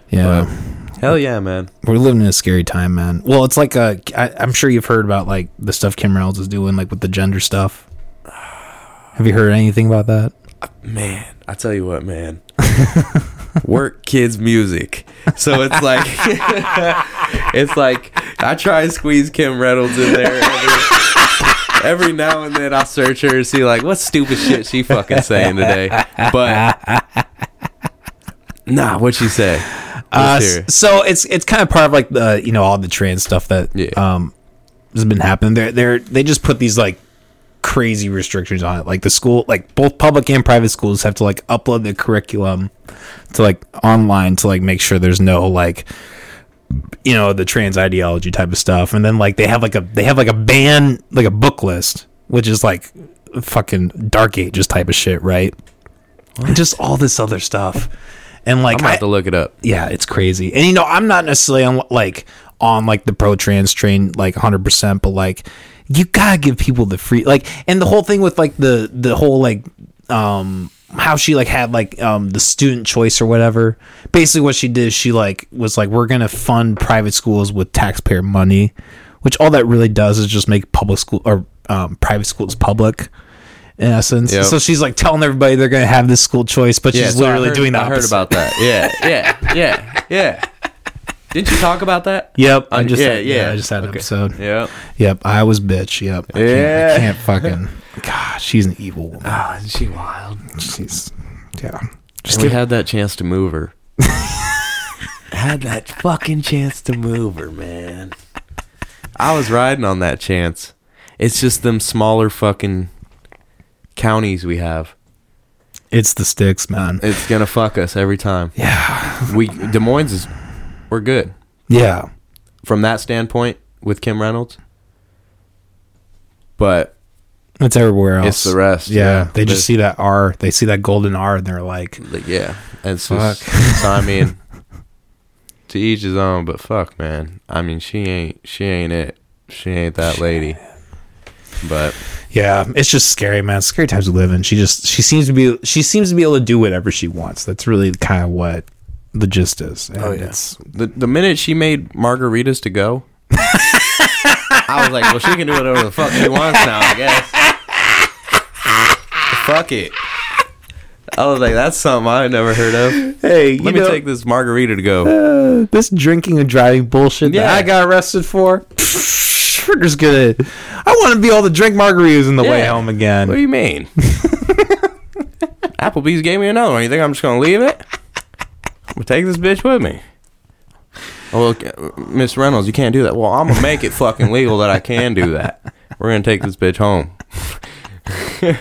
Speaker 2: yeah,
Speaker 3: Hell yeah, man.
Speaker 2: We're living in a scary time, man. Well, it's like a. I, I'm sure you've heard about like the stuff Kim Reynolds is doing, like with the gender stuff. Have you heard anything about that?
Speaker 3: Uh, man, I tell you what, man. Work kids music. So it's like it's like I try and squeeze Kim Reynolds in there every, every now and then I search her and see like what stupid shit she fucking saying today. But Nah, what'd she say?
Speaker 2: Uh,
Speaker 3: Let's hear it.
Speaker 2: s- so it's it's kind of part of like the you know all the trans stuff that
Speaker 3: Yeah.
Speaker 2: um has been happening. They're they're they just put these like crazy restrictions on it. Like the school, like both public and private schools have to like upload the curriculum to like online to like make sure there's no like you know the trans ideology type of stuff. And then like they have like a they have like a ban like a book list, which is like fucking dark ages type of shit, right? And just all this other stuff. And like
Speaker 3: I'm gonna
Speaker 2: I-
Speaker 3: have to look it up.
Speaker 2: yeah, it's crazy. And you know, I'm not necessarily on like on like the pro trans train like 100%, but like you got to give people the free like and the whole thing with like the the whole like um how she like had like um the student choice or whatever. Basically what she did she like was like we're to fund private schools with taxpayer money, which all that really does is just make public school or um private schools public. In essence,
Speaker 3: Yep.
Speaker 2: so she's like telling everybody they're gonna have this school choice, but she's
Speaker 3: so
Speaker 2: literally
Speaker 3: heard-
Speaker 2: doing that.
Speaker 3: I heard about that. Yeah, yeah, yeah, yeah. Didn't you talk about that?
Speaker 2: Yep, I just
Speaker 3: yeah,
Speaker 2: had, yeah,
Speaker 3: yeah.
Speaker 2: I just had an
Speaker 3: Okay.
Speaker 2: episode.
Speaker 3: Yeah.
Speaker 2: Yep, I was bitch. Yep, I
Speaker 3: Yeah.
Speaker 2: can't, I can't fucking. God, she's an evil woman.
Speaker 3: Ah, oh, isn't she wild?
Speaker 2: She's yeah. Just
Speaker 3: we had that chance to move her. had that fucking chance to move her, man. I was riding on that chance. It's just them smaller fucking counties we have.
Speaker 2: it's the sticks, man.
Speaker 3: It's gonna fuck us every time.
Speaker 2: Yeah,
Speaker 3: We Des Moines is we're good
Speaker 2: yeah.
Speaker 3: from that standpoint with Kim Reynolds, but
Speaker 2: It's everywhere else.
Speaker 3: it's the rest.
Speaker 2: Yeah, they just
Speaker 3: There's-
Speaker 2: see that R. They see that golden R, and they're like,
Speaker 3: Like, yeah, and
Speaker 2: Fuck.
Speaker 3: so I mean, to each his own. But fuck, man. I mean, she ain't she ain't it. She ain't that lady. But
Speaker 2: yeah. It's just scary, man. Scary times we live in. She just she seems to be she seems to be able to do whatever she wants. That's really kind of what the gist is. And it's-
Speaker 3: the the minute she made margaritas to go, I was like, well, she can do whatever the fuck she wants now. I guess. fuck it. I was like, that's something I never heard of.
Speaker 2: Hey, you
Speaker 3: Let me
Speaker 2: know,
Speaker 3: take this margarita to go.
Speaker 2: uh, this drinking and driving bullshit that
Speaker 3: Yeah.
Speaker 2: I got arrested for. Just gonna. I want to be able to drink margaritas on the way
Speaker 3: Yeah.
Speaker 2: home again.
Speaker 3: What do you mean? Applebee's gave me another one. You think I'm just gonna leave it? I'm gonna take this bitch with me. Oh, look, uh, Miss Reynolds, you can't do that. Well, I'm gonna make it fucking legal that I can do that. We're gonna take this bitch home.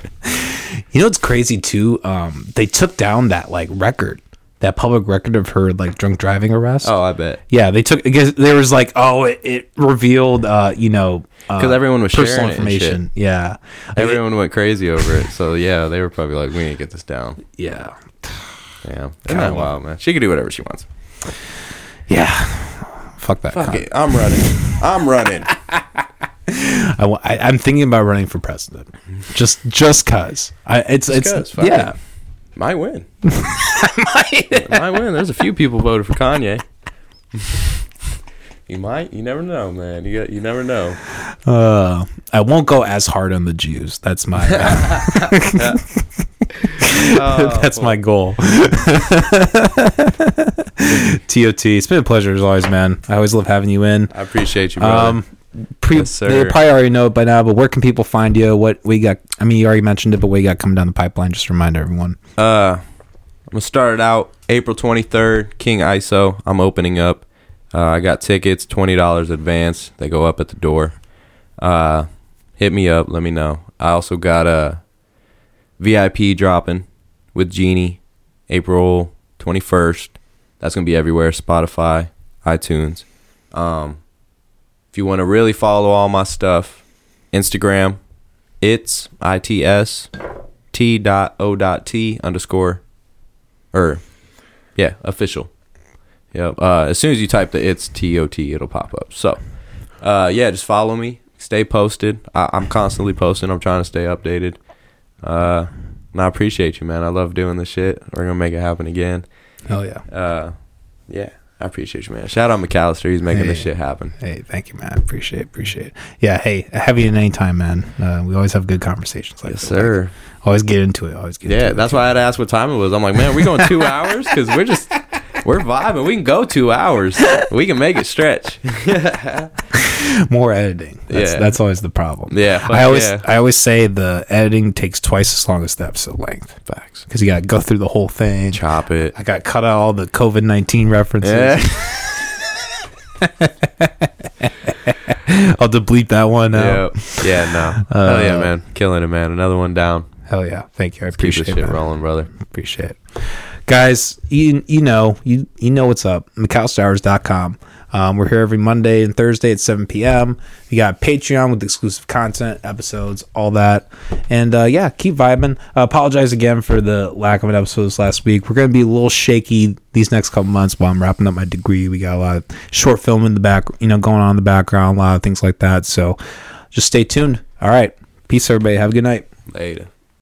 Speaker 2: You know what's crazy too? Um, they took down that like record, that public record of her like drunk driving arrest.
Speaker 3: Oh, I bet.
Speaker 2: Yeah, they took because there was like, oh, it, it revealed, uh, you know,
Speaker 3: Because
Speaker 2: uh,
Speaker 3: everyone was
Speaker 2: personal
Speaker 3: sharing it and shit.
Speaker 2: information. Yeah,
Speaker 3: Everyone went crazy over it. So yeah, they were probably like, we need to get this down.
Speaker 2: yeah,
Speaker 3: Yeah, isn't that wild, man? She can do whatever she wants.
Speaker 2: yeah. Fuck that.
Speaker 3: Fuck it, I'm running. I'm running.
Speaker 2: I, am thinking about running for president, just just cause. I, it's it's
Speaker 3: 'cause,
Speaker 2: yeah.
Speaker 3: it. Might win. might win. There's a few people voted for Kanye. you might. You never know, man. You you never know.
Speaker 2: Uh, I won't go as hard on the Jews. That's my that's my goal. TOT. It's been a pleasure as always, man. I always love having you in.
Speaker 3: I appreciate you, brother.
Speaker 2: Um, pre-
Speaker 3: Yes,
Speaker 2: they probably already know it by now, but where can people find you? What we got? I mean, you already mentioned it, but we got coming down the pipeline? Just to remind everyone.
Speaker 3: Uh, I'm gonna start it out April 23rd, King ISO. I'm opening up. Uh, I got tickets, twenty dollars advance. They go up at the door. Uh, hit me up. Let me know. I also got a VIP dropping with Genie, April 21st. That's gonna be everywhere: Spotify, iTunes. Um, if you want to really follow all my stuff, Instagram, it's its t dot o dot t underscore or yeah official. Yep uh as soon as you type the it's tot it'll pop up. So uh yeah just follow me stay posted. I, i'm constantly posting i'm trying to stay updated. Uh and i appreciate you man. I love doing this shit. We're gonna make it happen again.
Speaker 2: Hell yeah.
Speaker 3: uh yeah I appreciate you, man. Shout out McAllister. He's making this shit happen.
Speaker 2: Hey, thank you, man. Appreciate, appreciate. it. Yeah, hey, have you in any time, man. Uh, we always have good conversations like
Speaker 3: Yes,
Speaker 2: this.
Speaker 3: sir.
Speaker 2: Always get into it. Always get into
Speaker 3: Yeah,
Speaker 2: it.
Speaker 3: that's why I had to ask what time it was. I'm like, man, we going two hours because we're just we're vibing. We can go two hours. We can make it stretch.
Speaker 2: more editing. That's,
Speaker 3: Yeah.
Speaker 2: that's always the problem.
Speaker 3: Yeah,
Speaker 2: I always
Speaker 3: yeah.
Speaker 2: I always say the editing takes twice as long as the episode length
Speaker 3: Facts.
Speaker 2: because you got to go through the whole thing.
Speaker 3: Chop it.
Speaker 2: I got cut out all the COVID nineteen references.
Speaker 3: Yeah.
Speaker 2: I'll delete that one
Speaker 3: yeah.
Speaker 2: out.
Speaker 3: Yeah. No.
Speaker 2: Uh,
Speaker 3: Hell yeah, man. Killing it, man. Another one down.
Speaker 2: Hell yeah! Thank you. I appreciate it.
Speaker 3: rolling, brother.
Speaker 2: Appreciate it. Guys, you, you know, you you know what's up. McAllisterHours.com. Um, we're here every Monday and Thursday at 7 p.m. You got Patreon with exclusive content, episodes, all that. And uh, yeah, keep vibing. Uh, apologize again for the lack of an episode this last week. We're going to be a little shaky these next couple months while I'm wrapping up my degree. We got a lot of short film in the back, you know, going on in the background, a lot of things like that. So just stay tuned. All right. Peace, everybody. Have a good night.
Speaker 3: Later.